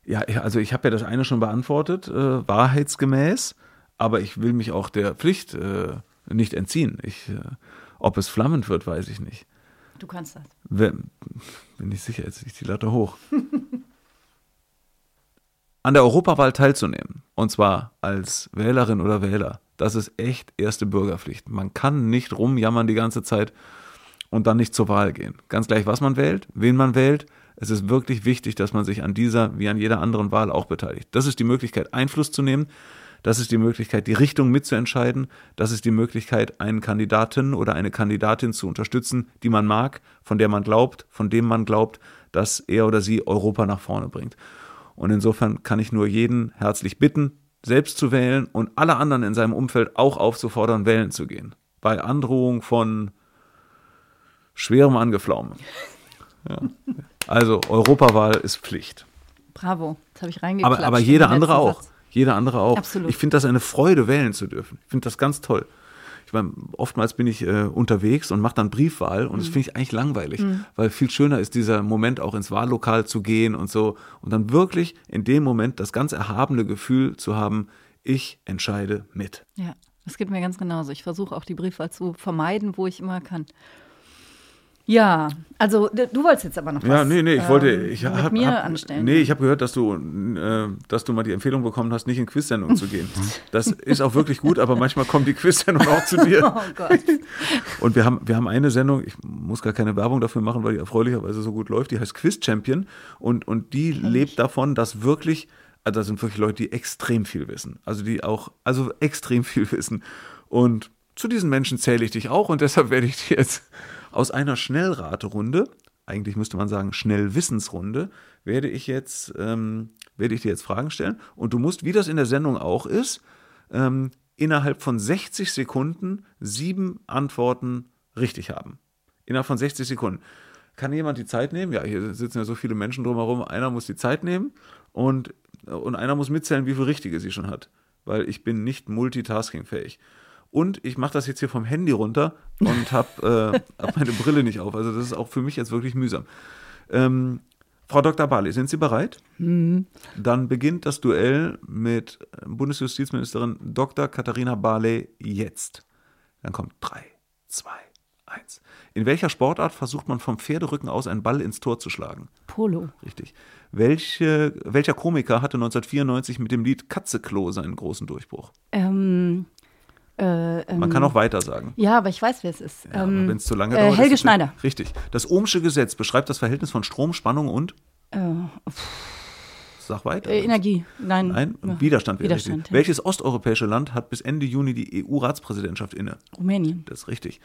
ja, also ich habe ja das eine schon beantwortet, äh, wahrheitsgemäß, aber ich will mich auch der Pflicht äh, nicht entziehen. Ich, äh, ob es flammend wird, weiß ich nicht. Du kannst das. Wenn, bin ich sicher, jetzt liegt die Latte hoch. An der Europawahl teilzunehmen, und zwar als Wählerin oder Wähler, das ist echt erste Bürgerpflicht. Man kann nicht rumjammern die ganze Zeit und dann nicht zur Wahl gehen. Ganz gleich, was man wählt, wen man wählt. Es ist wirklich wichtig, dass man sich an dieser wie an jeder anderen Wahl auch beteiligt. Das ist die Möglichkeit, Einfluss zu nehmen. Das ist die Möglichkeit, die Richtung mitzuentscheiden. Das ist die Möglichkeit, einen Kandidaten oder eine Kandidatin zu unterstützen, die man mag, von der man glaubt, von dem man glaubt, dass er oder sie Europa nach vorne bringt. Und insofern kann ich nur jeden herzlich bitten, selbst zu wählen und alle anderen in seinem Umfeld auch aufzufordern, wählen zu gehen. Bei Androhung von schwerem Angeflaumen. Ja. Also Europawahl ist Pflicht. Bravo, das habe ich reingeklatscht. Aber, aber jeder andere auch. Jeder andere auch. Absolut. Ich finde das eine Freude, wählen zu dürfen. Ich finde das ganz toll ich meine, oftmals bin ich äh, unterwegs und mache dann Briefwahl und das mhm. finde ich eigentlich langweilig, mhm. weil viel schöner ist dieser Moment auch ins Wahllokal zu gehen und so und dann wirklich in dem Moment das ganz erhabene Gefühl zu haben, ich entscheide mit. Ja, das geht mir ganz genauso. Ich versuche auch die Briefwahl zu vermeiden, wo ich immer kann. Ja, also du wolltest jetzt aber noch was. Ja, nee, nee, ich wollte, ähm, ich mit hab, mir hab, anstellen. Nee, ich habe gehört, dass du, äh, dass du mal die Empfehlung bekommen hast, nicht in Quiz-Sendungen zu gehen. Das ist auch wirklich gut, aber manchmal kommt die Quiz-Sendung auch zu dir. Oh Gott. Und wir haben, wir haben eine Sendung, ich muss gar keine Werbung dafür machen, weil die erfreulicherweise so gut läuft, die heißt Quiz Champion und, und die lebt davon, dass wirklich, also da sind wirklich Leute, die extrem viel wissen. Also die auch, also extrem viel wissen. Und zu diesen Menschen zähle ich dich auch und deshalb werde ich dir jetzt aus einer Schnellraterunde, eigentlich müsste man sagen Schnellwissensrunde, werde ich jetzt, ähm, werde ich dir jetzt Fragen stellen und du musst, wie das in der Sendung auch ist, ähm, innerhalb von 60 Sekunden sieben Antworten richtig haben. Innerhalb von 60 Sekunden. Kann jemand die Zeit nehmen? Ja, hier sitzen ja so viele Menschen drumherum. Einer muss die Zeit nehmen und, und einer muss mitzählen, wie viele richtige sie schon hat. Weil ich bin nicht multitaskingfähig. Und ich mache das jetzt hier vom Handy runter und habe äh, hab meine Brille nicht auf. Also das ist auch für mich jetzt wirklich mühsam. Ähm, Frau Dr. Barley, sind Sie bereit? Dann beginnt das Duell mit Bundesjustizministerin Dr. Katharina Barley jetzt. Dann kommt 3, 2, 1. In welcher Sportart versucht man vom Pferderücken aus einen Ball ins Tor zu schlagen? Polo. Richtig. Welche, welcher Komiker hatte 1994 mit dem Lied Katzeklo seinen großen Durchbruch? Ähm, äh, ähm, Man kann auch weiter sagen. Ja, aber ich weiß, wer es ist. Ja, ähm, wenn es zu lange äh, dauert. Helge Schneider. Richtig. Das Ohmsche Gesetz beschreibt das Verhältnis von Strom, Spannung und Äh, sag weiter. äh, Energie. Nein. Nein, Ja. Widerstand Widerstand, ja. Welches osteuropäische Land hat bis Ende Juni die EU-Ratspräsidentschaft inne? Rumänien. Das ist richtig.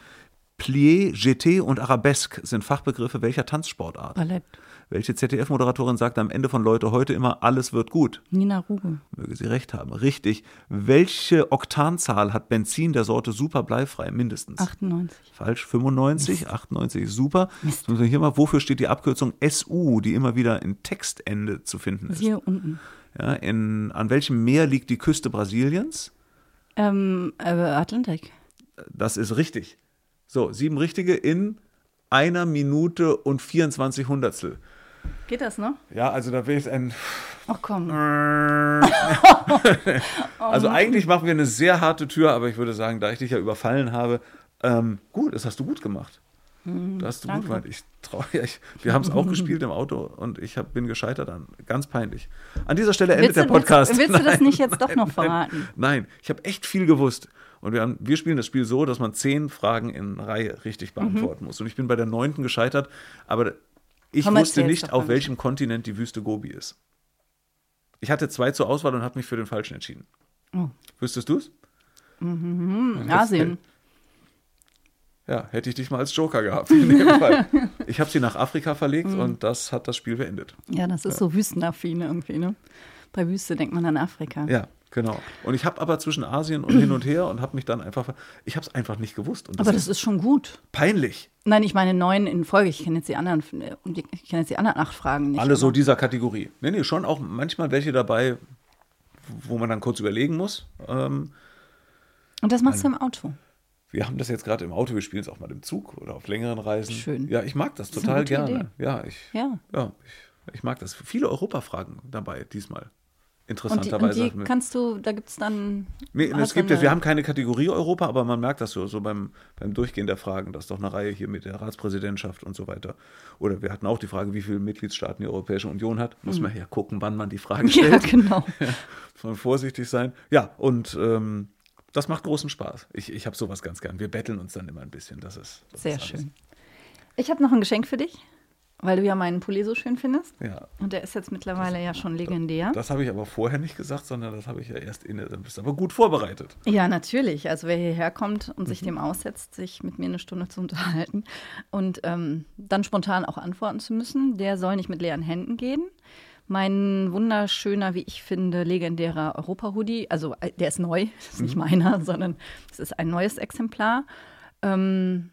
Plié, Jeté und Arabesque sind Fachbegriffe welcher Tanzsportart? Ballett. Welche ZDF-Moderatorin sagt am Ende von Leute heute immer, alles wird gut? Nina Ruge. Möge sie recht haben. Richtig. Welche Oktanzahl hat Benzin der Sorte super bleifrei mindestens? 98. Falsch, 95, 98 ist super. Wir hier mal, wofür steht die Abkürzung SU, die immer wieder in Textende zu finden ist? Hier unten. Ja, in, an welchem Meer liegt die Küste Brasiliens? Ähm, äh, Atlantik. Das ist richtig. So, sieben richtige in einer Minute und 24 Hundertstel. Geht das noch? Ja, also da will ich ein. Ach komm. Also eigentlich machen wir eine sehr harte Tür, aber ich würde sagen, da ich dich ja überfallen habe, ähm, gut, das hast du gut gemacht. Das hast du danke. gut gemacht. Ich trau, ja, ich, wir haben es auch gespielt im Auto und ich hab, bin gescheitert an. Ganz peinlich. An dieser Stelle endet Willst der Podcast. willst du- willst du das Nein, nicht jetzt doch noch nein, verraten? Nein, nein. ich habe echt viel gewusst. Und wir, haben, wir spielen das Spiel so, dass man zehn Fragen in Reihe richtig beantworten muss. Und ich bin bei der neunten gescheitert, aber ich Komm, wusste nicht, auf welchem Kontinent die Wüste Gobi ist. Ich hatte zwei zur Auswahl und habe mich für den falschen entschieden. Oh. Wüsstest du es? Asien. Ja, hätte ich dich mal als Joker gehabt in dem Fall. Ich habe sie nach Afrika verlegt Mhm. und das hat das Spiel beendet. Ja, das ist so wüstenaffin irgendwie, ne? Bei Wüste denkt man an Afrika. Ja, genau. Und ich habe aber zwischen Asien und hin und her und habe mich dann einfach, ich habe es einfach nicht gewusst. Das Aber das ist schon gut. peinlich. Nein, ich meine neun in Folge. Ich kenne jetzt die anderen, ich kenne jetzt die anderen acht Fragen nicht. Alle so dieser Kategorie. Nee, nee, schon auch manchmal welche dabei, wo man dann kurz überlegen muss. Ähm, Und das machst du im Auto. wir haben das jetzt gerade im Auto, wir spielen es auch mal im Zug oder auf längeren Reisen. Schön. Ja, ich mag das eine total gerne. Ja, ich, Ja. ja ich, ich mag das. Viele Europafragen dabei diesmal. Und die, und Interessanterweise. die kannst du, da gibt es dann. Nee, es gibt jetzt, wir haben keine Kategorie Europa, aber man merkt das so, so beim, beim Durchgehen der Fragen, dass doch eine Reihe hier mit der Ratspräsidentschaft und so weiter. Oder wir hatten auch die Frage, wie viele Mitgliedstaaten die Europäische Union hat. Muss man ja gucken, wann man die Frage Ja, stellt. genau. Muss man vorsichtig sein. Ja, und ähm, das macht großen Spaß. Ich, ich habe sowas ganz gern. Wir betteln uns dann immer ein bisschen. Das ist das Sehr ist schön. Ich habe noch ein Geschenk für dich, weil du ja meinen Pulli so schön findest. Ja. Und der ist jetzt mittlerweile ja schon legendär. Das habe ich aber vorher nicht gesagt, sondern das habe ich ja erst in der. Du bist aber gut vorbereitet. Ja, natürlich. Also wer hierher kommt und Mhm. sich dem aussetzt, sich mit mir eine Stunde zu unterhalten und ähm, dann spontan auch antworten zu müssen, der soll nicht mit leeren Händen gehen. Mein wunderschöner, wie ich finde, legendärer Europa-Hoodie, also äh, der ist neu, das ist nicht Mhm. meiner, sondern es ist ein neues Exemplar. Ähm,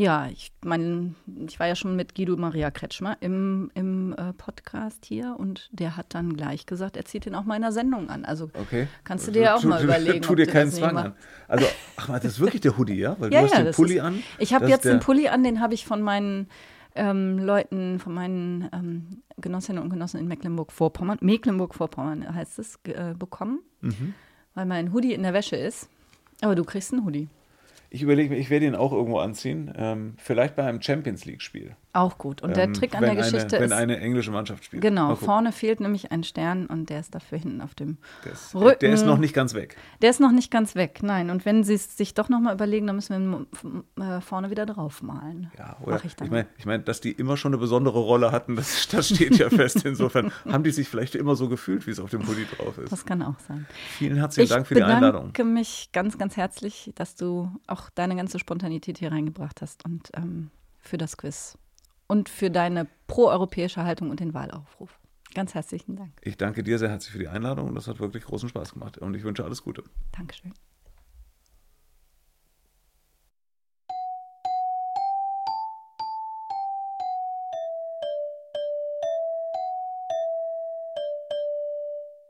ja, ich mein, ich war ja schon mit Guido Maria Kretschmer im, im äh, Podcast hier und der hat dann gleich gesagt, er zieht ihn auch mal in der Sendung an. Also Okay. kannst du dir ja auch Tu- mal überlegen. Tu dir keinen Zwang an. Also, ach mal, das ist wirklich der Hoodie, ja? Weil Ja, du hast ja, den Pulli ist, an. Ich habe jetzt den der- Pulli an, den habe ich von meinen ähm, Leuten, von meinen ähm, Genossinnen und Genossen in Mecklenburg-Vorpommern, Mecklenburg-Vorpommern heißt es, äh, bekommen, Mhm. weil mein Hoodie in der Wäsche ist. Aber du kriegst einen Hoodie. Ich überlege mir, ich werde ihn auch irgendwo anziehen. Ähm, vielleicht bei einem Champions League-Spiel. Auch gut. Und der ähm, Trick an der Geschichte eine, ist. Wenn eine englische Mannschaft spielt. Genau, vorne fehlt nämlich ein Stern und der ist dafür hinten auf dem der ist, Rücken. Der ist noch nicht ganz weg. Der ist noch nicht ganz weg, nein. Und wenn sie es sich doch nochmal überlegen, dann müssen wir äh, vorne wieder draufmalen. Ja, oder? Mach ich ich meine, ich mein, dass die immer schon eine besondere Rolle hatten, das, das steht ja fest. Insofern haben die sich vielleicht immer so gefühlt, wie es auf dem Pulli drauf ist. Das kann auch sein. Vielen herzlichen ich Dank für die Einladung. Ich bedanke mich ganz, ganz herzlich, dass du auch deine ganze Spontanität hier reingebracht hast und ähm, für das Quiz und für deine proeuropäische Haltung und den Wahlaufruf. Ganz herzlichen Dank. Ich danke dir sehr herzlich für die Einladung und das hat wirklich großen Spaß gemacht und ich wünsche alles Gute. Dankeschön.